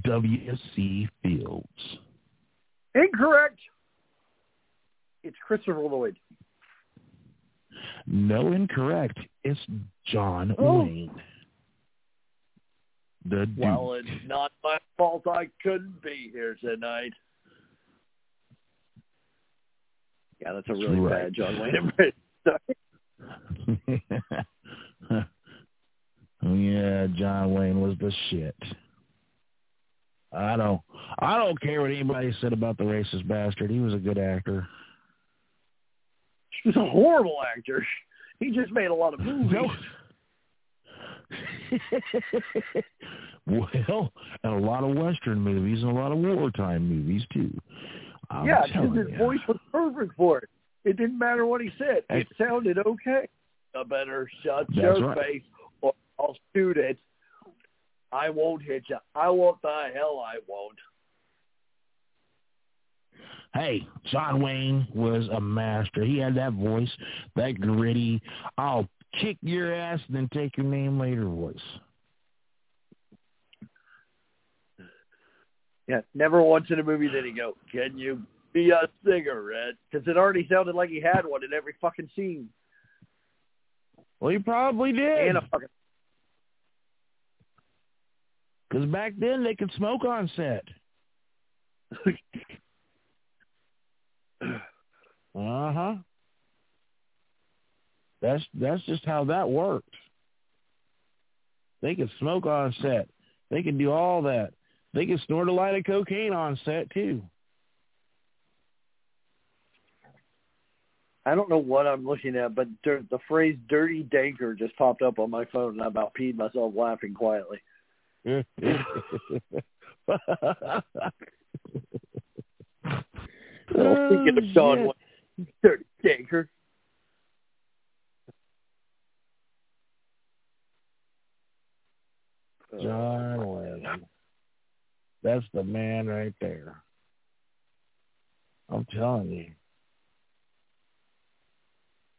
Speaker 4: W.C. Fields.
Speaker 5: Incorrect. It's Christopher Lloyd.
Speaker 4: No, incorrect. It's John
Speaker 5: Oh.
Speaker 4: Wayne. The Duke.
Speaker 5: Well, it's not my fault I couldn't be here tonight. Yeah, that's a really
Speaker 4: Right.
Speaker 5: bad John Wayne [laughs] impression. [laughs]
Speaker 4: Oh, yeah, John Wayne was the shit. I don't I don't care what anybody said about the racist bastard. He was a good actor.
Speaker 5: He was a horrible actor. He just made a lot of movies. [laughs]
Speaker 4: Well, and a lot of Western movies and a lot of wartime movies too. I'm
Speaker 5: yeah, because his
Speaker 4: ya.
Speaker 5: voice was perfect for it. It didn't matter what he said. It sounded okay. I better shut your
Speaker 4: right.
Speaker 5: face or I'll shoot it. I won't hit you. I won't the hell I won't.
Speaker 4: Hey, John Wayne was a master. He had that voice, that gritty, I'll kick your ass and then take your name later voice.
Speaker 5: Yeah, never once in a movie did he go, can you be a cigarette? Because it already sounded like he had one in every fucking scene.
Speaker 4: Well, he probably did.
Speaker 5: And a fucking
Speaker 4: Because back then they could smoke on set. [laughs] Uh huh. That's that's just how that worked. They could smoke on set. They could do all that. They can snort a line of cocaine on set too.
Speaker 5: I don't know what I'm looking at, but the phrase "dirty danker" just popped up on my phone, and I about peed myself laughing quietly. [laughs] Oh, speaking of Sean,
Speaker 4: shit.
Speaker 5: Wayne, dirty danker.
Speaker 4: John Wayne. That's the man right there. I'm telling you.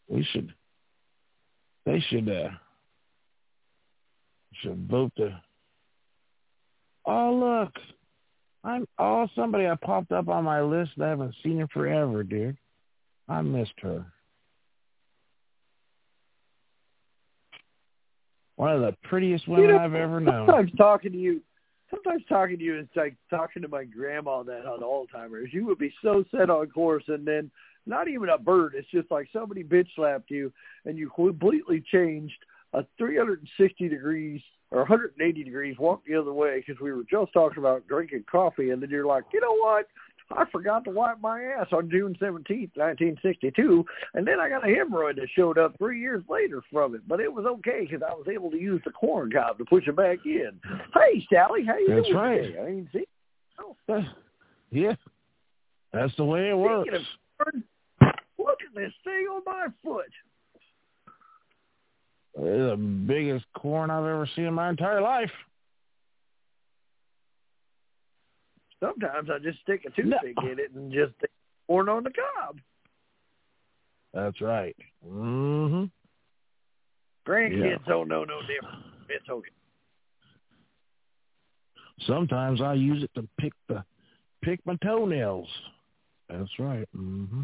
Speaker 4: We should they should uh should vote to Oh look. I'm oh somebody I popped up on my list I haven't seen her forever, dude. I missed her. One of the prettiest women
Speaker 5: You know,
Speaker 4: I've ever [laughs] known.
Speaker 5: Sometimes talking to you, sometimes talking to you is like talking to my grandma that had Alzheimer's. You would be so set on course, and then not even a bird. It's just like somebody bitch slapped you, and you completely changed a 360 degrees or 180 degrees, walked the other way because we were just talking about drinking coffee, and then you're like, you know what? I forgot to wipe my ass on June 17th, 1962, and then I got a hemorrhoid that showed up three years later from it. But it was okay because I was able to use the corn cob to push it back in. Hey, Sally, how you
Speaker 4: That's
Speaker 5: doing
Speaker 4: right.
Speaker 5: today? I mean, see,
Speaker 4: yeah. That's the way it works.
Speaker 5: Of look at this thing on my foot.
Speaker 4: It's the biggest corn I've ever seen in my entire life.
Speaker 5: Sometimes I just stick a
Speaker 4: No.
Speaker 5: toothpick in it and just corn on the cob.
Speaker 4: That's right. Mm-hmm.
Speaker 5: Grandkids
Speaker 4: Yeah.
Speaker 5: don't know no different. It's okay.
Speaker 4: Sometimes I use it to pick the pick my toenails. That's right. Mm-hmm.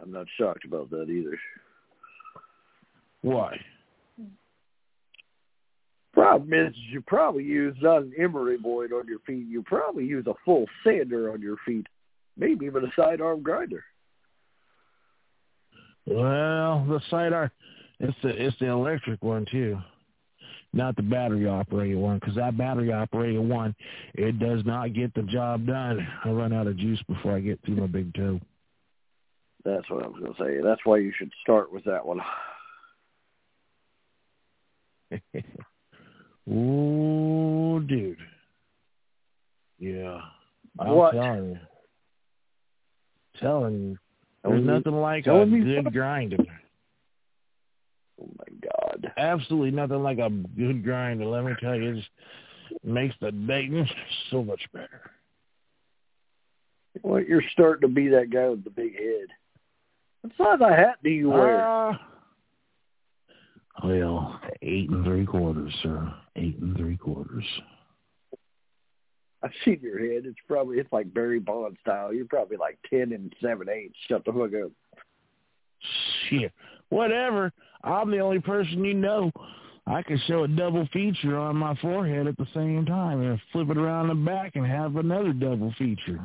Speaker 5: I'm not shocked about that either.
Speaker 4: Why?
Speaker 5: Problem is you probably use not an emery board on your feet. You probably use a full sander on your feet, maybe even a sidearm grinder.
Speaker 4: Well, the sidearm, it's the it's the electric one too, not the battery operated one. Because that battery operated one, it does not get the job done. I run out of juice before I get through my big toe.
Speaker 5: That's what I was going to say. That's why you should start with that one. [laughs]
Speaker 4: Ooh, dude. Yeah. I'm
Speaker 5: What?
Speaker 4: telling you. Telling you. There's nothing like a good
Speaker 5: what?
Speaker 4: grinding.
Speaker 5: Oh my God.
Speaker 4: Absolutely nothing like a good grinder. Let me tell you, it just makes the bacon [laughs] so much better.
Speaker 5: Well, you're starting to be that guy with the big head. What size of hat do you wear?
Speaker 4: Uh, well, eight and three quarters, sir. Eight and three quarters.
Speaker 5: I've seen your head. It's probably it's like Barry Bond style. You're probably like ten and seven eighths. Shut the fuck up.
Speaker 4: Shit. Whatever. I'm the only person you know. I can show a double feature on my forehead at the same time and flip it around the back and have another double feature.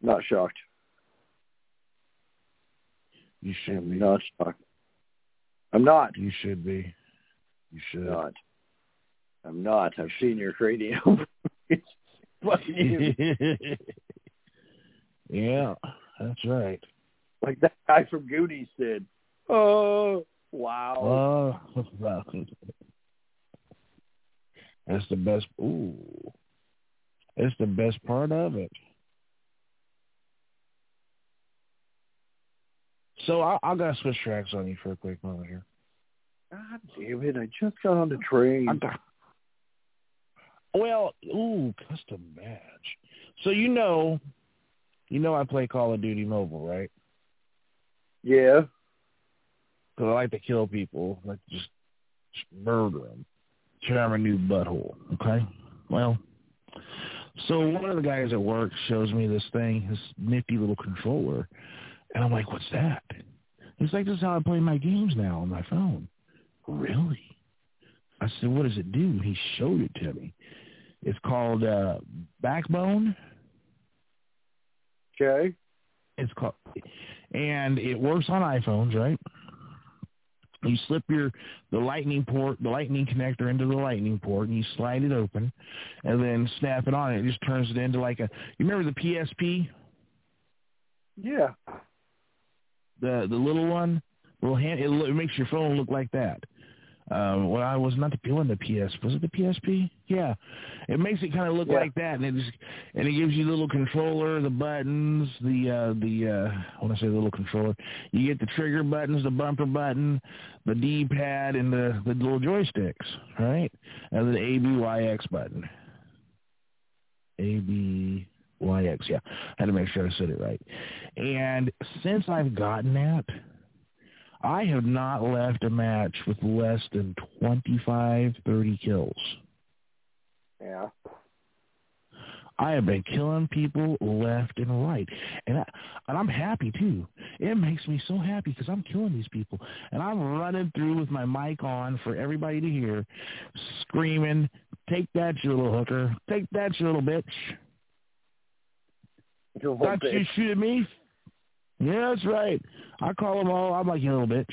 Speaker 5: Not shocked.
Speaker 4: You should
Speaker 5: I'm
Speaker 4: be.
Speaker 5: not shocked. I'm not.
Speaker 4: You should be. You should.
Speaker 5: Not. I'm not. I've seen your cranium. [laughs] it's fucking you. [laughs]
Speaker 4: yeah, that's right.
Speaker 5: Like that guy from Goonies said. Oh, wow.
Speaker 4: Oh, [laughs] that's the best. Ooh, that's the best part of it. So I, I got to switch tracks on you for a quick moment here.
Speaker 5: God damn it. I just got on the train.
Speaker 4: Well, ooh, custom match. So you know, you know I play Call of Duty Mobile, right?
Speaker 5: yeah.
Speaker 4: Because I like to kill people, like just, just murder them, tear a new butthole. Okay. Well, so one of the guys at work shows me this thing, this nifty little controller, and I'm like, "What's that?" He's like, "This is how I play my games now on my phone." Really? I said, "What does it do?" He showed it to me. It's called uh, Backbone.
Speaker 5: Okay.
Speaker 4: It's called, and it works on iPhones, right? You slip your the lightning port, the lightning connector into the lightning port, and you slide it open, and then snap it on. It just turns it into like a. You remember the PSP,
Speaker 5: Yeah.
Speaker 4: the the little one, little hand. It, it makes your phone look like that. Um, well, I was not the one the PS. Was it the PSP? Yeah, it makes it kind of look
Speaker 5: Yeah.
Speaker 4: like that, and it just and it gives you the little controller, the buttons, the uh, the uh, when I say the little controller, you get the trigger buttons, the bumper button, the D pad, and the the little joysticks, right? And then the A B Y X button. A B Y X. Yeah, I had to make sure I said it right. And since I've gotten that. I have not left a match with less than 25, 30 kills.
Speaker 5: Yeah.
Speaker 4: I have been killing people left and right, and I, and I'm happy too. It makes me so happy because I'm killing these people, and I'm running through with my mic on for everybody to hear, screaming, "Take that, you little hooker! Take that, you little bitch!
Speaker 5: A
Speaker 4: Thought you shoot at me? Yeah, that's right. I call them all. I'm like you little bitch.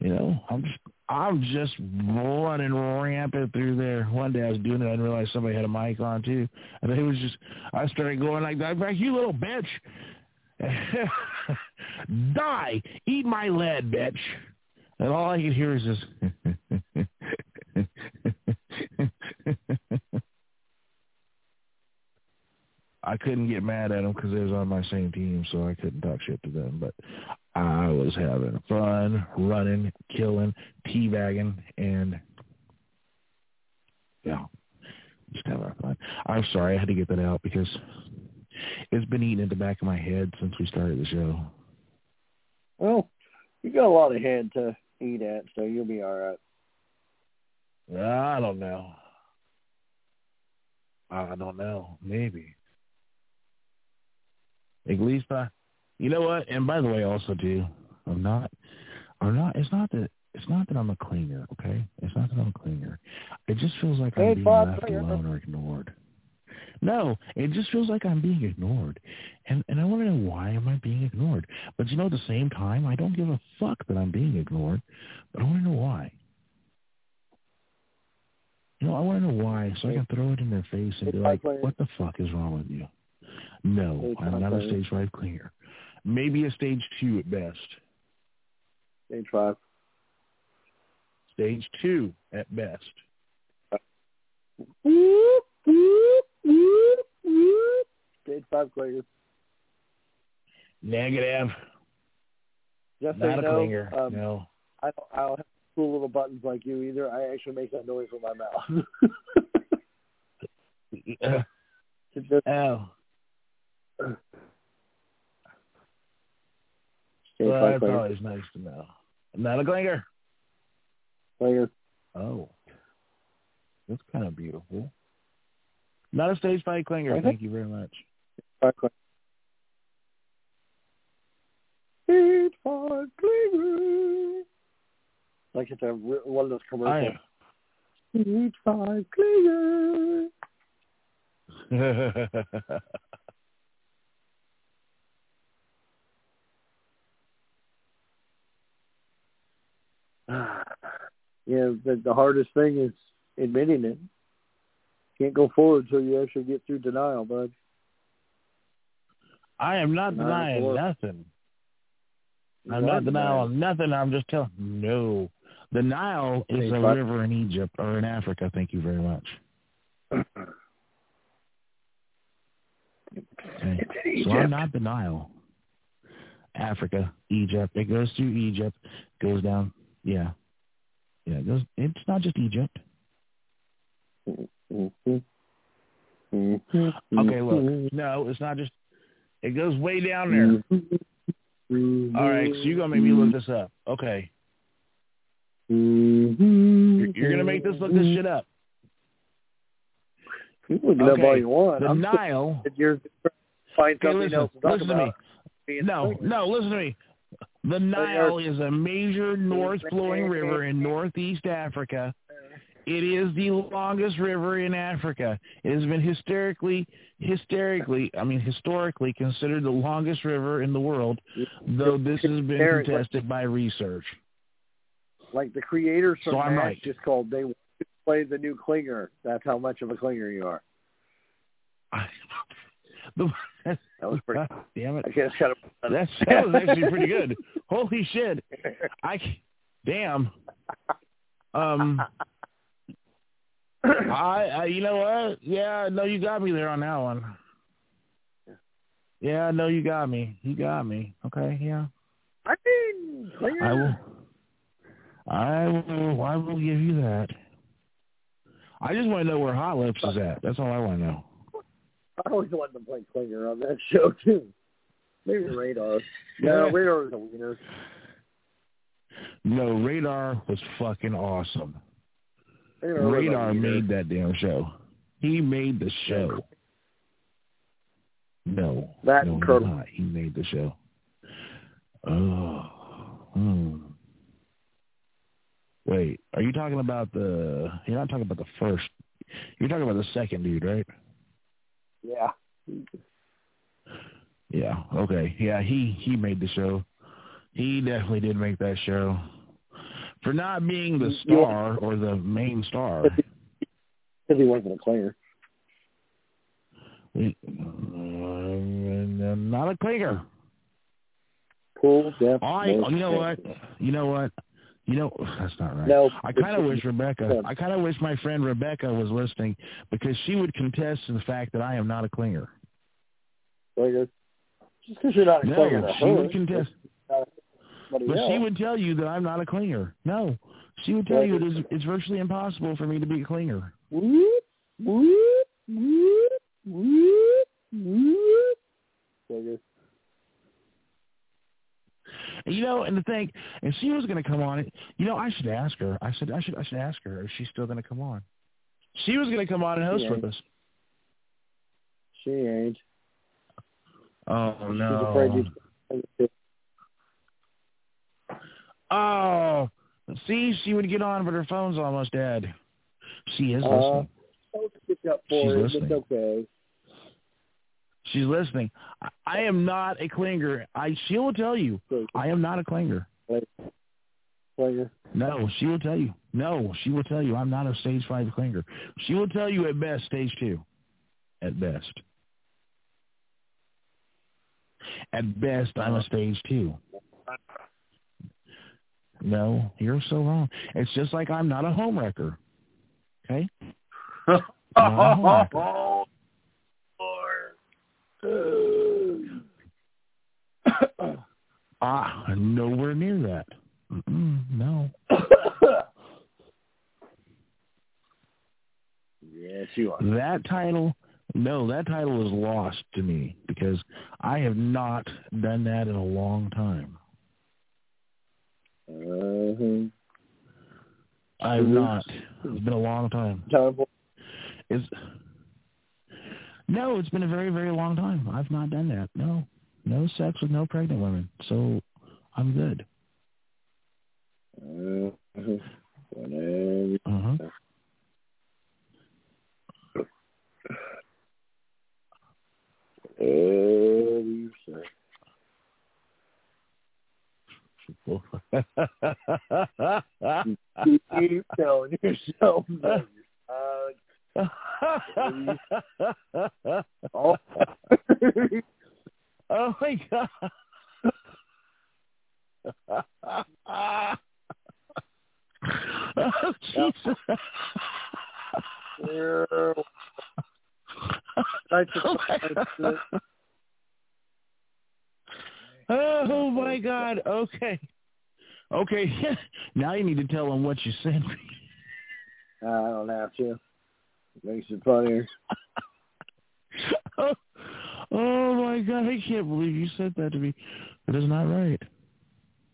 Speaker 4: You know, I'm just I'm just running rampant through there. One day I was doing it, I didn't realize somebody had a mic on too, and it was just I started going like that. Like you little bitch, [laughs] die, eat my lead, bitch. And all I could hear is this. [laughs] I couldn't get mad at them because they was on my same team, so I couldn't talk shit to them. But I was having fun, running, killing, teabagging, and yeah, just having fun. I'm sorry I had to get that out because it's been eating at the back of my head since we started the show.
Speaker 5: Well, you got a lot of head to eat at, so you'll be all right.
Speaker 4: I don't know. I don't know. Maybe. At least I, you know what? And by the way, also too, I'm not, I'm not. It's not that It's not that I'm a cleaner, okay? It's not that I'm a clinger. It just feels like
Speaker 5: Hey,
Speaker 4: I'm being
Speaker 5: Bob,
Speaker 4: left alone or ignored. No, it just feels like I'm being ignored. And and I want to know why am I being ignored? But you know, at the same time, I don't give a fuck that I'm being ignored, but I want to know why. You know, I want to know why so I can throw it in their face and be like, what the fuck is wrong with you? No, I'm not a stage five clinger. Maybe a stage two at best.
Speaker 5: Stage five.
Speaker 4: Stage two at best.
Speaker 5: Stage five clinger.
Speaker 4: Negative.
Speaker 5: Just
Speaker 4: Not a
Speaker 5: know,
Speaker 4: clinger.
Speaker 5: um,
Speaker 4: no.
Speaker 5: I don't, I don't have cool little buttons like you either. I actually make that noise with my mouth. [laughs] [laughs]
Speaker 4: Oh. Well, that's
Speaker 5: clinger.
Speaker 4: always nice to know. Not a clinger.
Speaker 5: clinger.
Speaker 4: Oh. That's kind of beautiful. Not a stage clinger.
Speaker 5: Okay.
Speaker 4: Thank you very much.
Speaker 5: Stage five clinger. Like it's a one of those commercials. Stage [laughs] five clinger. yeah, the, the hardest thing is admitting it. Can't go forward until you actually get through denial, bud.
Speaker 4: I am not denying
Speaker 5: for-
Speaker 4: nothing. I'm
Speaker 5: You
Speaker 4: not denying nothing. I'm just telling. No, the Nile is a river in Egypt or in Africa. Thank you very much. [clears throat] Okay. So I'm not the Nile. Africa, Egypt. It goes through Egypt, goes down. Yeah, yeah. It goes. It's not just Egypt.
Speaker 5: Mhm. Mhm.
Speaker 4: Okay, look. No, it's not just. It goes way down there.
Speaker 5: Mhm.
Speaker 4: All right, so you're gonna make me look this up. Okay, you're, you're gonna make this look this shit up.
Speaker 5: You can look it up all you want.
Speaker 4: The
Speaker 5: I'm
Speaker 4: Nile. [laughs]
Speaker 5: You're find
Speaker 4: Okay,
Speaker 5: something
Speaker 4: listen,
Speaker 5: else to
Speaker 4: listen to me. No, no, listen to me. The oh, Nile is a major north flowing river in northeast Africa. Uh-huh. It is the longest river in Africa. It has been hysterically, hysterically, I mean historically considered the longest river in the world, though this has been contested by research.
Speaker 5: Like the creators from
Speaker 4: So
Speaker 5: Mash
Speaker 4: right.
Speaker 5: just called. They play the new clinger. That's how much of a clinger you are. [laughs]
Speaker 4: the,
Speaker 5: That was pretty.
Speaker 4: damn it.
Speaker 5: I guess kind of.
Speaker 4: That's, that was actually pretty good. Holy shit. I damn. Um, I, I, you know what? Yeah, no, you got me there on that one. Yeah, no, you got me. You got me. Okay, yeah.
Speaker 5: I mean.
Speaker 4: I will. I will. I will give you that. I just want to know where Hot Lips is at. That's all I want to know.
Speaker 5: I always wanted to play Klinger on that [laughs] show too. Maybe radar. No, [laughs] radar was a wiener.
Speaker 4: No, Radar was fucking awesome.
Speaker 5: Radar,
Speaker 4: Radar made that damn show. He made the show. No,
Speaker 5: That
Speaker 4: no, not. He made the show. Oh, hmm. Wait, are you talking about the? You're not talking about the first. You're talking about the second dude, right?
Speaker 5: Yeah.
Speaker 4: Yeah. Okay. Yeah. He he made the show. He definitely did make that show. For not being the star or the main star.
Speaker 5: Because he wasn't a clinger.
Speaker 4: Uh, not a clinger.
Speaker 5: Cool, deaf.
Speaker 4: I, you know what? You know what? You know [sighs] that's not right.
Speaker 5: No.
Speaker 4: I kind of wish Rebecca. I kind of wish my friend Rebecca was listening because she would contest to the fact that I am not a clinger.
Speaker 5: Clinger. Just because you're not a
Speaker 4: No,
Speaker 5: clinger
Speaker 4: she would contest, but she would tell you that I'm not a clinger. No, she would tell you it is it's virtually impossible for me to be a clinger.
Speaker 5: Clinger.
Speaker 4: You know, and the thing, and she was going to come on it. You know, I should ask her. I said I should I should ask her if she's still going to come on. She was going to come on and host with us.
Speaker 5: She ain't.
Speaker 4: Oh no! Oh, See, she would get on, but her phone's almost dead. She is
Speaker 5: Uh,
Speaker 4: listening.
Speaker 5: Don't stick up
Speaker 4: She's listening.
Speaker 5: It's okay.
Speaker 4: She's listening. I, I am not a clinger. I she will tell you. I am not a clinger.
Speaker 5: Player.
Speaker 4: No, she will tell you. No, she will tell you I'm not a stage five clinger. She will tell you at best stage two. At best. At best I'm a stage two. No, you're so wrong. It's just like I'm not a home wrecker. Okay? [laughs] Not a home wrecker.
Speaker 5: Oh, Lord. [coughs]
Speaker 4: Ah, nowhere near that. Mm-mm, no. [coughs]
Speaker 5: yes, you are.
Speaker 4: That title, no, that title is lost to me because I have not done that in a long time.
Speaker 5: Uh-huh.
Speaker 4: I've
Speaker 5: Mhm.
Speaker 4: not. It's been a long time.
Speaker 5: Time
Speaker 4: It's no, it's been a very, very long time. I've not done that. No, no sex with no pregnant women. So I'm good.
Speaker 5: uh-huh.
Speaker 4: Uh-huh.
Speaker 5: Whatever you say. Keep telling yourself that Oh. [laughs]
Speaker 4: oh my god. [laughs] oh, Jesus.
Speaker 5: A- [laughs]
Speaker 4: oh my god. Okay. Okay. now you need to tell them what you sent me.
Speaker 5: I don't have to. Makes it funnier.
Speaker 4: oh, oh my god, I can't believe you said that to me. That is not right.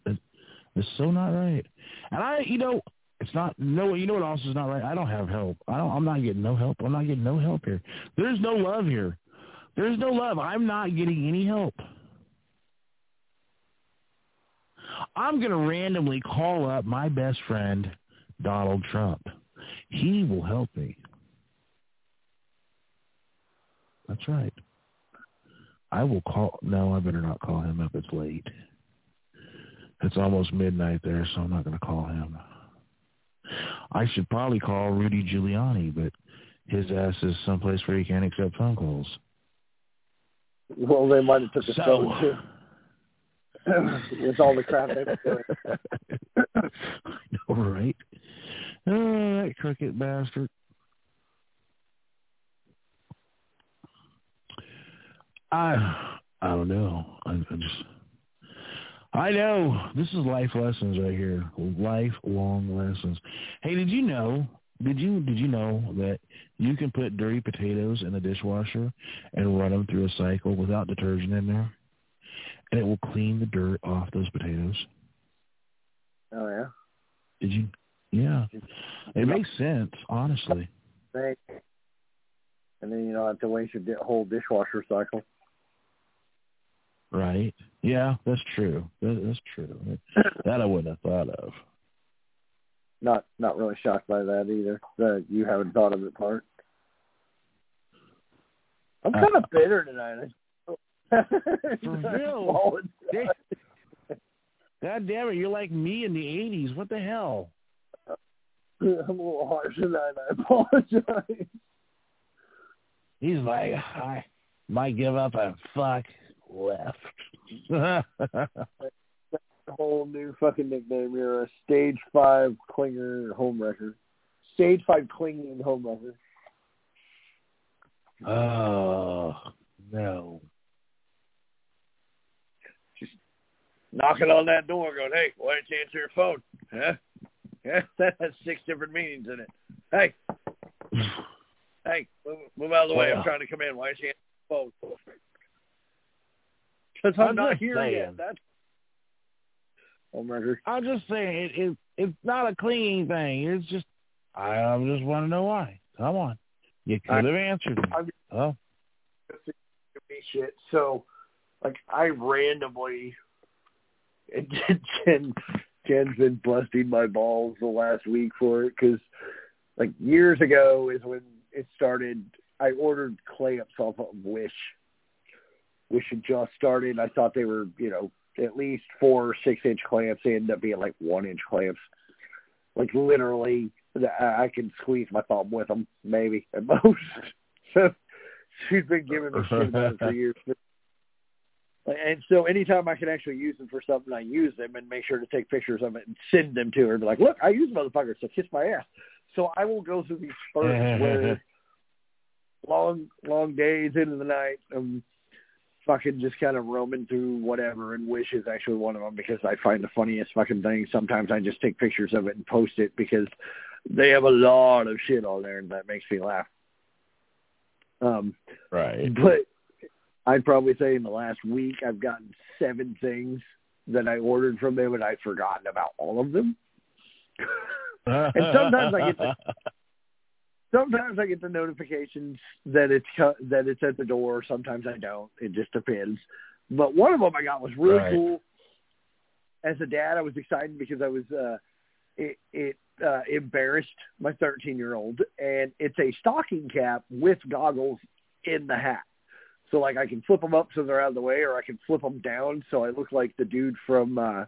Speaker 4: That- It's so not right. And I, you know, it's not. Else is not right? I don't have help. I don't. I'm not getting no help. I'm not getting no help here. There's no love here. There's no love. I'm not getting any help. I'm gonna randomly call up my best friend, Donald Trump. He will help me. That's right. I will call. No, I better not call him up. It's late. It's almost midnight there, so I'm not going to call him. I should probably call Rudy Giuliani, but his ass is someplace where he can't accept phone calls.
Speaker 5: Well, they might have took a
Speaker 4: So,
Speaker 5: phone too. With all the crap they've been doing. [laughs]
Speaker 4: I know, right? Oh, that cricket bastard. I I don't know. I, I just I know this is life lessons right here. Lifelong lessons. Hey, did you know? Did you did you know that you can put dirty potatoes in the dishwasher and run them through a cycle without detergent in there, and it will clean the dirt off those potatoes?
Speaker 5: Oh yeah.
Speaker 4: Did you? Yeah, it makes sense, honestly.
Speaker 5: Thank. And then you don't have to waste your whole dishwasher cycle.
Speaker 4: Right? Yeah, that's true. That, that's true. [clears throat] That I wouldn't have thought of.
Speaker 5: Not not really shocked by that either. That you haven't thought of it part. I'm
Speaker 4: Uh,
Speaker 5: kind of bitter tonight. [laughs]
Speaker 4: For real? God damn it! You're like me in the '80s. What the hell? [laughs]
Speaker 5: I'm a little harsh tonight. I apologize.
Speaker 4: He's like, I might give up and fuck left. [laughs]
Speaker 5: A whole new fucking nickname. You're a stage five clinger home wrecker. Stage five clinging home wrecker.
Speaker 4: oh no!
Speaker 5: Just knocking on that door going, hey, why don't you answer your phone? Huh? Yeah, [laughs] that has six different meanings in it. Hey, [sighs] hey, move, move out of the way. I'm trying to come in. Why don't you answer your phone? Because I'm,
Speaker 4: I'm
Speaker 5: not here
Speaker 4: saying.
Speaker 5: yet. That's oh, home.
Speaker 4: I'm just saying it, it it's not a clinging thing. It's just I, I just want to know why. Come on, you could have answered me.
Speaker 5: I'm
Speaker 4: Oh,
Speaker 5: shit. So, like, I randomly and, Jen, Jen's been busting my balls the last week for it because, like years ago, is when it started. I ordered clamps off of Wish. Wish had just started. I thought they were, you know, at least four or six inch clamps. They ended up being like one inch clamps. Like literally, I can squeeze my thumb with them, maybe at [laughs] most. So she's been giving me shit about it for years. And so anytime I can actually use them for something, I use them and make sure to take pictures of it and send them to her. Be like, look, I use motherfuckers, so kiss my ass. So I will go through these spurts [laughs] where long, long days into the night, I'm fucking just kind of roaming through whatever, and Wish is actually one of them because I find the funniest fucking thing. Sometimes I just take pictures of it and post it because they have a lot of shit on there, and that makes me laugh. Um,
Speaker 4: right.
Speaker 5: But I'd probably say in the last week I've gotten seven things that I ordered from them, and I've forgotten about all of them. [laughs] and sometimes I get the, sometimes I get the notifications that it's that it's at the door. Sometimes I don't. It just depends. But one of them I got was really
Speaker 4: Right.
Speaker 5: cool. As a dad, I was excited because I was uh, it it uh, embarrassed my 13 year old, and it's a stocking cap with goggles in the hat. So like I can flip them up so they're out of the way, or I can flip them down so I look like the dude from uh,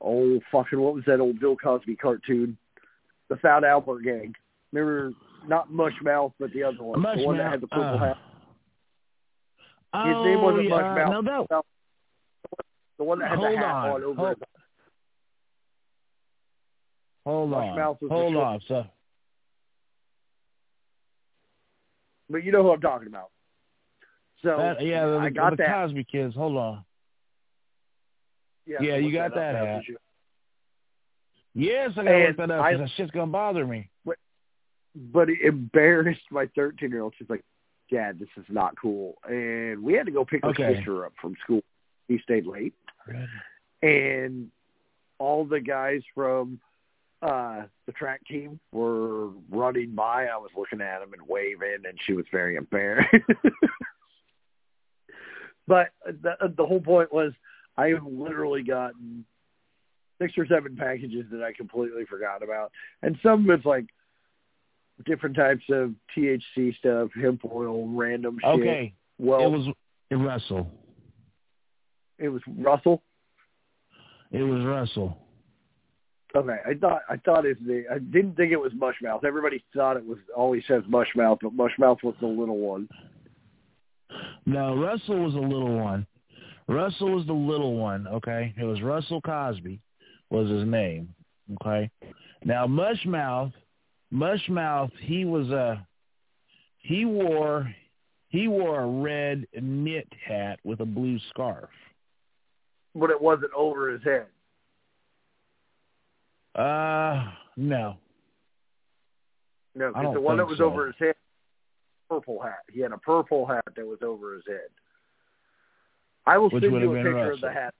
Speaker 5: oh fucking what was that old Bill Cosby cartoon, the Fat Albert Gang. Remember not Mushmouth, but the other one, the one that had the purple
Speaker 4: uh,
Speaker 5: hat. His
Speaker 4: oh,
Speaker 5: name wasn't
Speaker 4: yeah,
Speaker 5: Mushmouth.
Speaker 4: No, that,
Speaker 5: The one that had
Speaker 4: hold
Speaker 5: the hat
Speaker 4: on.
Speaker 5: on over.
Speaker 4: Hold, hold on.
Speaker 5: Mushmouth the
Speaker 4: Hold on. So,
Speaker 5: But you know who I'm talking about. So
Speaker 4: that, yeah, the,
Speaker 5: I got
Speaker 4: the
Speaker 5: that.
Speaker 4: Cosby kids. Hold on.
Speaker 5: Yeah,
Speaker 4: Yeah, you got
Speaker 5: that
Speaker 4: that hat. Yes, I gotta look that up because that shit's gonna bother me.
Speaker 5: But it embarrassed my 13 year old. She's like, Dad, this is not cool. And we had to go pick her
Speaker 4: Okay.
Speaker 5: sister up from school. He stayed late. And all the guys from uh the track team were running by. I was looking at them and waving, and she was very embarrassed. [laughs] but the the whole point was, I have literally gotten six or seven packages that I completely forgot about, and some of it's like different types of THC stuff, hemp oil, random shit.
Speaker 4: Okay,
Speaker 5: Well,
Speaker 4: it was it Russell.
Speaker 5: it was Russell.
Speaker 4: It was Russell.
Speaker 5: Okay, I thought I thought if the I didn't think it was Mushmouth. Everybody thought it was always says Mushmouth, but Mushmouth was the little one.
Speaker 4: No, Russell was the little one. Russell was the little one. Okay, it was Russell Cosby was his name. Okay, now Mushmouth, Mushmouth, he was a he wore he wore a red knit hat with a blue scarf.
Speaker 5: But it wasn't over his head.
Speaker 4: Uh, no.
Speaker 5: No, because the one that was
Speaker 4: so.
Speaker 5: over his head, purple hat. He had a purple hat that was over his head. I will
Speaker 4: Which
Speaker 5: send you a picture of the hat.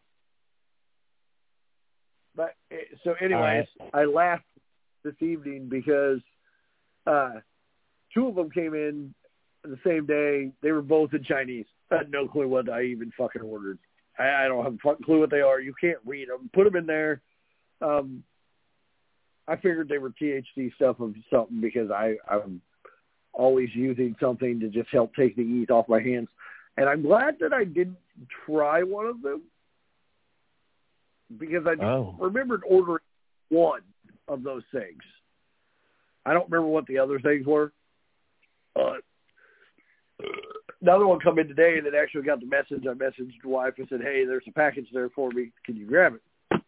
Speaker 5: But eh, so, anyways, I laughed this evening because uh two of them came in the same day. They were both in Chinese. I had no clue what I even fucking ordered. I, I don't have a fucking clue what they are. You can't read them. Put them in there. Um, I figured they were THC stuff of something because I I'm always using something to just help take the ease off my hands. And I'm glad that I didn't try one of them because I
Speaker 4: Oh.
Speaker 5: remembered ordering one of those things. I don't remember what the other things were. But another one come in today that actually got the message. I messaged the wife and said, "Hey, there's a package there for me. Can you grab it?"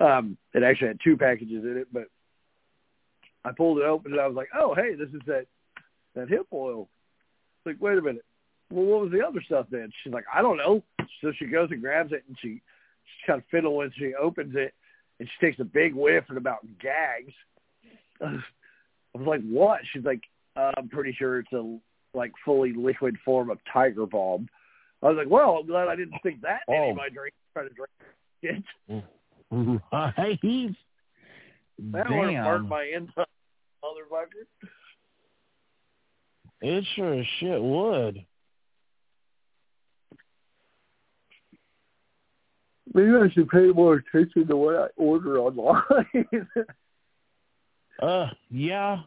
Speaker 5: Um, it actually had two packages in it, but I pulled it open and I was like, "Oh, hey, this is that that hip oil." Like, wait a minute. Well, what was the other stuff then? She's like, "I don't know." So she goes and grabs it and she she's kind of fiddle and she opens it and she takes a big whiff and about gags. [sighs] I was like, "What?" She's like, uh, "I'm pretty sure it's a like fully liquid form of Tiger Balm." I was like, "Well, I'm glad I didn't stick that
Speaker 4: Oh.
Speaker 5: of my drink. Try to drink it. [laughs]
Speaker 4: Right.
Speaker 5: That would have
Speaker 4: Damn.
Speaker 5: my inside, motherfucker."
Speaker 4: It sure as shit would.
Speaker 5: Maybe I should pay more attention to what I order online. [laughs]
Speaker 4: uh, yeah.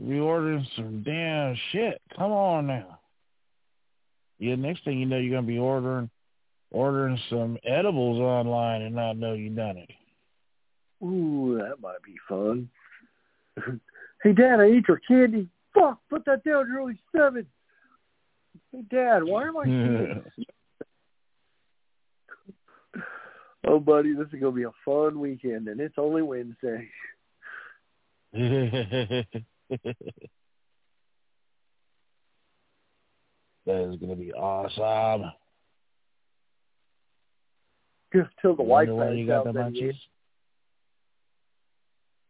Speaker 4: We ordering some damn shit. Come on now. Yeah, next thing you know, you're gonna be ordering ordering some edibles online and not know you done it.
Speaker 5: Ooh, that might be fun. [laughs] hey, Dad, I ate your candy. Fuck, put that down. You're only seven. Hey, Dad, why am I [laughs] eating? Oh, buddy, this is gonna be a fun weekend, and it's only Wednesday. [laughs]
Speaker 4: that is gonna be awesome.
Speaker 5: Just till the wife finds
Speaker 4: you got the
Speaker 5: you-?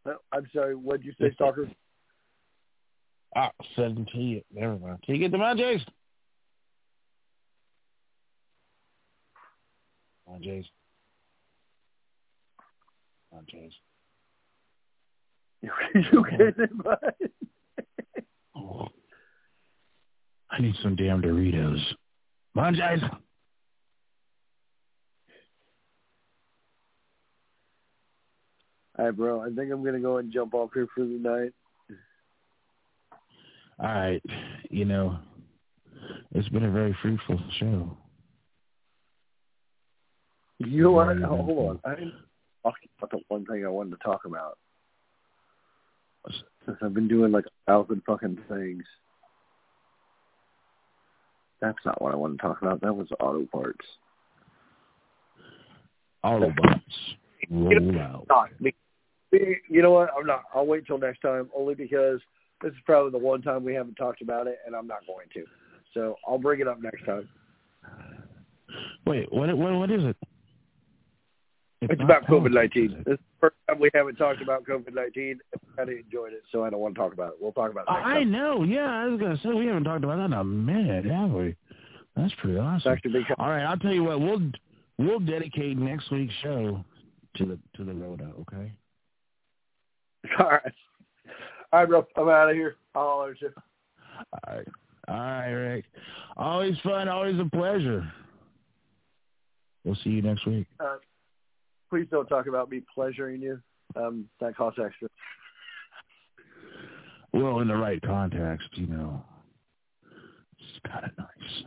Speaker 5: Oh, I'm sorry. What'd you say, Stalker?
Speaker 4: Ah, send them to you. Never mind. Can you get the munchies? Munchies. [laughs]
Speaker 5: you kidding, bud? [laughs]
Speaker 4: Oh. I need some damn Doritos.
Speaker 5: All right, bro. I think I'm gonna go and jump off here for the night.
Speaker 4: All right. You know, it's been a very fruitful show.
Speaker 5: You know what?
Speaker 4: Very
Speaker 5: Hold on. I didn't talk about the one thing I wanted to talk about. Since I've been doing like a thousand fucking things. That's not what I wanted to talk about. That was auto parts.
Speaker 4: Autobots roll out.
Speaker 5: Not. You know what? I'm not. I'll wait till next time, only because this is probably the one time we haven't talked about it, and I'm not going to. So I'll bring it up next time.
Speaker 4: Wait, what? What? What is it?
Speaker 5: It's
Speaker 4: not
Speaker 5: about COVID nineteen.
Speaker 4: is?
Speaker 5: This is the first time we haven't talked about COVID nineteen. I enjoyed it, so I don't want to talk about it. We'll talk about it
Speaker 4: I
Speaker 5: time.
Speaker 4: know. Yeah, I was gonna say we haven't talked about that in a minute, have we? That's pretty awesome. All right, I'll tell you what. We'll we'll dedicate next week's show to the to the Rona. Okay. [laughs]
Speaker 5: all right. All right, bro. I'm out of here. I'll holler you.
Speaker 4: All right. All right, Rick. Always fun. Always a pleasure. We'll see you next week.
Speaker 5: Please don't talk about me pleasuring you. Um, that costs extra.
Speaker 4: Well, in the right context, you know. It's kind of nice.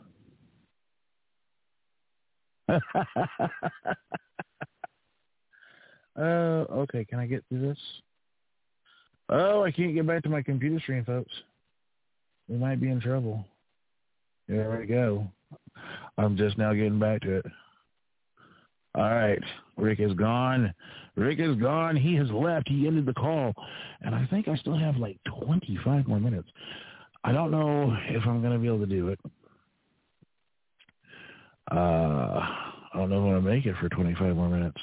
Speaker 4: uh, [laughs] okay, can I get through this? Oh, I can't get back to my computer screen, folks. We might be in trouble. There we go. I'm just now getting back to it. All right. Rick is gone. Rick is gone. He has left. He ended the call. And I think I still have like 25 more minutes. I don't know if I'm going to be able to do it. Uh, I don't know if I'm going to make it for 25 more minutes.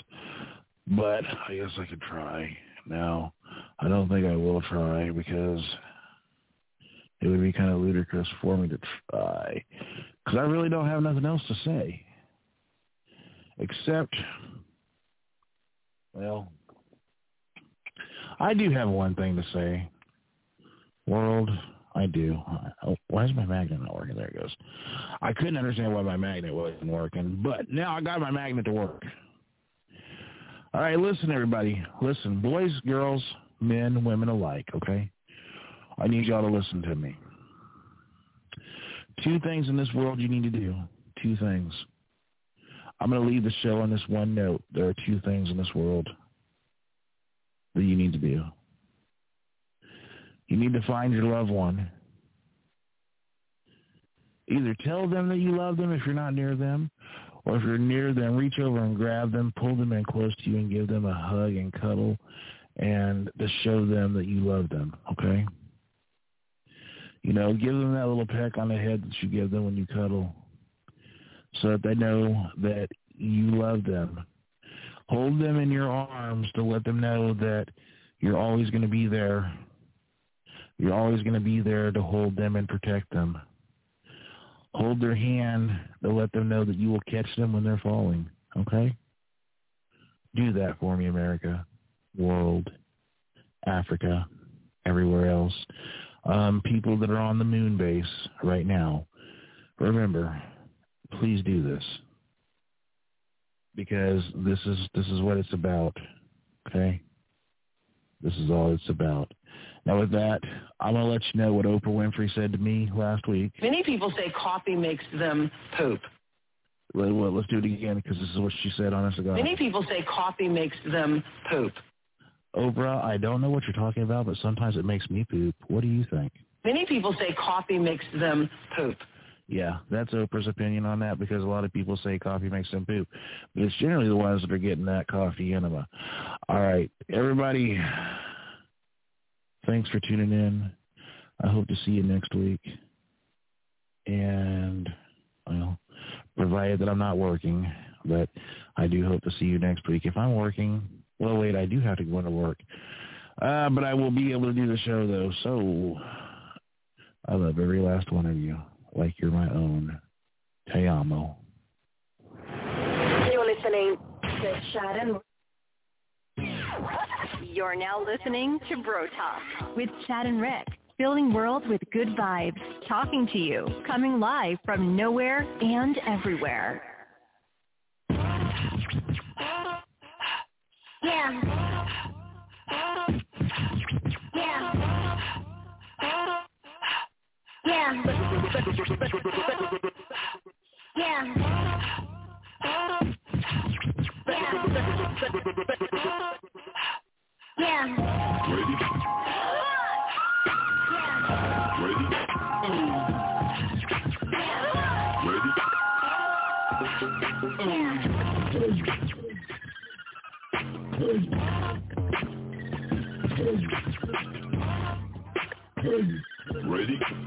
Speaker 4: But I guess I could try. Now, I don't think I will try because it would be kind of ludicrous for me to try. Because I really don't have nothing else to say. Except, well, I do have one thing to say. World, I do. Oh, why is my magnet not working? There it goes. I couldn't understand why my magnet wasn't working, but now I got my magnet to work. All right, listen, everybody. Listen, boys, girls, men, women alike, okay? I need y'all to listen to me. Two things in this world you need to do. Two things. I'm going to leave the show on this one note. There are two things in this world that you need to do. You need to find your loved one. Either tell them that you love them if you're not near them, or if you're near them, reach over and grab them, pull them in close to you and give them a hug and cuddle and to show them that you love them, okay? You know, give them that little peck on the head that you give them when you cuddle so that they know that you love them. Hold them in your arms to let them know that you're always going to be there. You're always going to be there to hold them and protect them. Hold their hand to let them know that you will catch them when they're falling. Okay? Do that for me, America, world, Africa, everywhere else. Um, people that are on the moon base right now. Remember, please do this. because this is this is what it's about. Okay, this is all it's about. Now with that, I'm gonna let you know what Oprah Winfrey said to me last week.
Speaker 7: Many people say coffee makes them poop.
Speaker 4: Let, well, let's do it again because this is what she said, honest to God.
Speaker 7: Many people say coffee makes them poop.
Speaker 4: Oprah, I don't know what you're talking about, but sometimes it makes me poop. What do you think?
Speaker 7: Many people say coffee makes them poop.
Speaker 4: Yeah, that's Oprah's opinion on that because a lot of people say coffee makes them poop. But it's generally the ones that are getting that coffee enema. All right, everybody, thanks for tuning in. I hope to see you next week. And, well, provided that I'm not working, but I do hope to see you next week. If I'm working, well, wait, I do have to go into work. Uh, but I will be able to do the show, though. So I love every last one of you like you're my own. Te amo.
Speaker 2: You're listening to Chad and
Speaker 8: You're now listening to Bro Talk with Chad and Rick. Building worlds with good vibes. Talking to you. Coming live from nowhere and everywhere.
Speaker 9: Yeah. Yeah.
Speaker 3: Ready?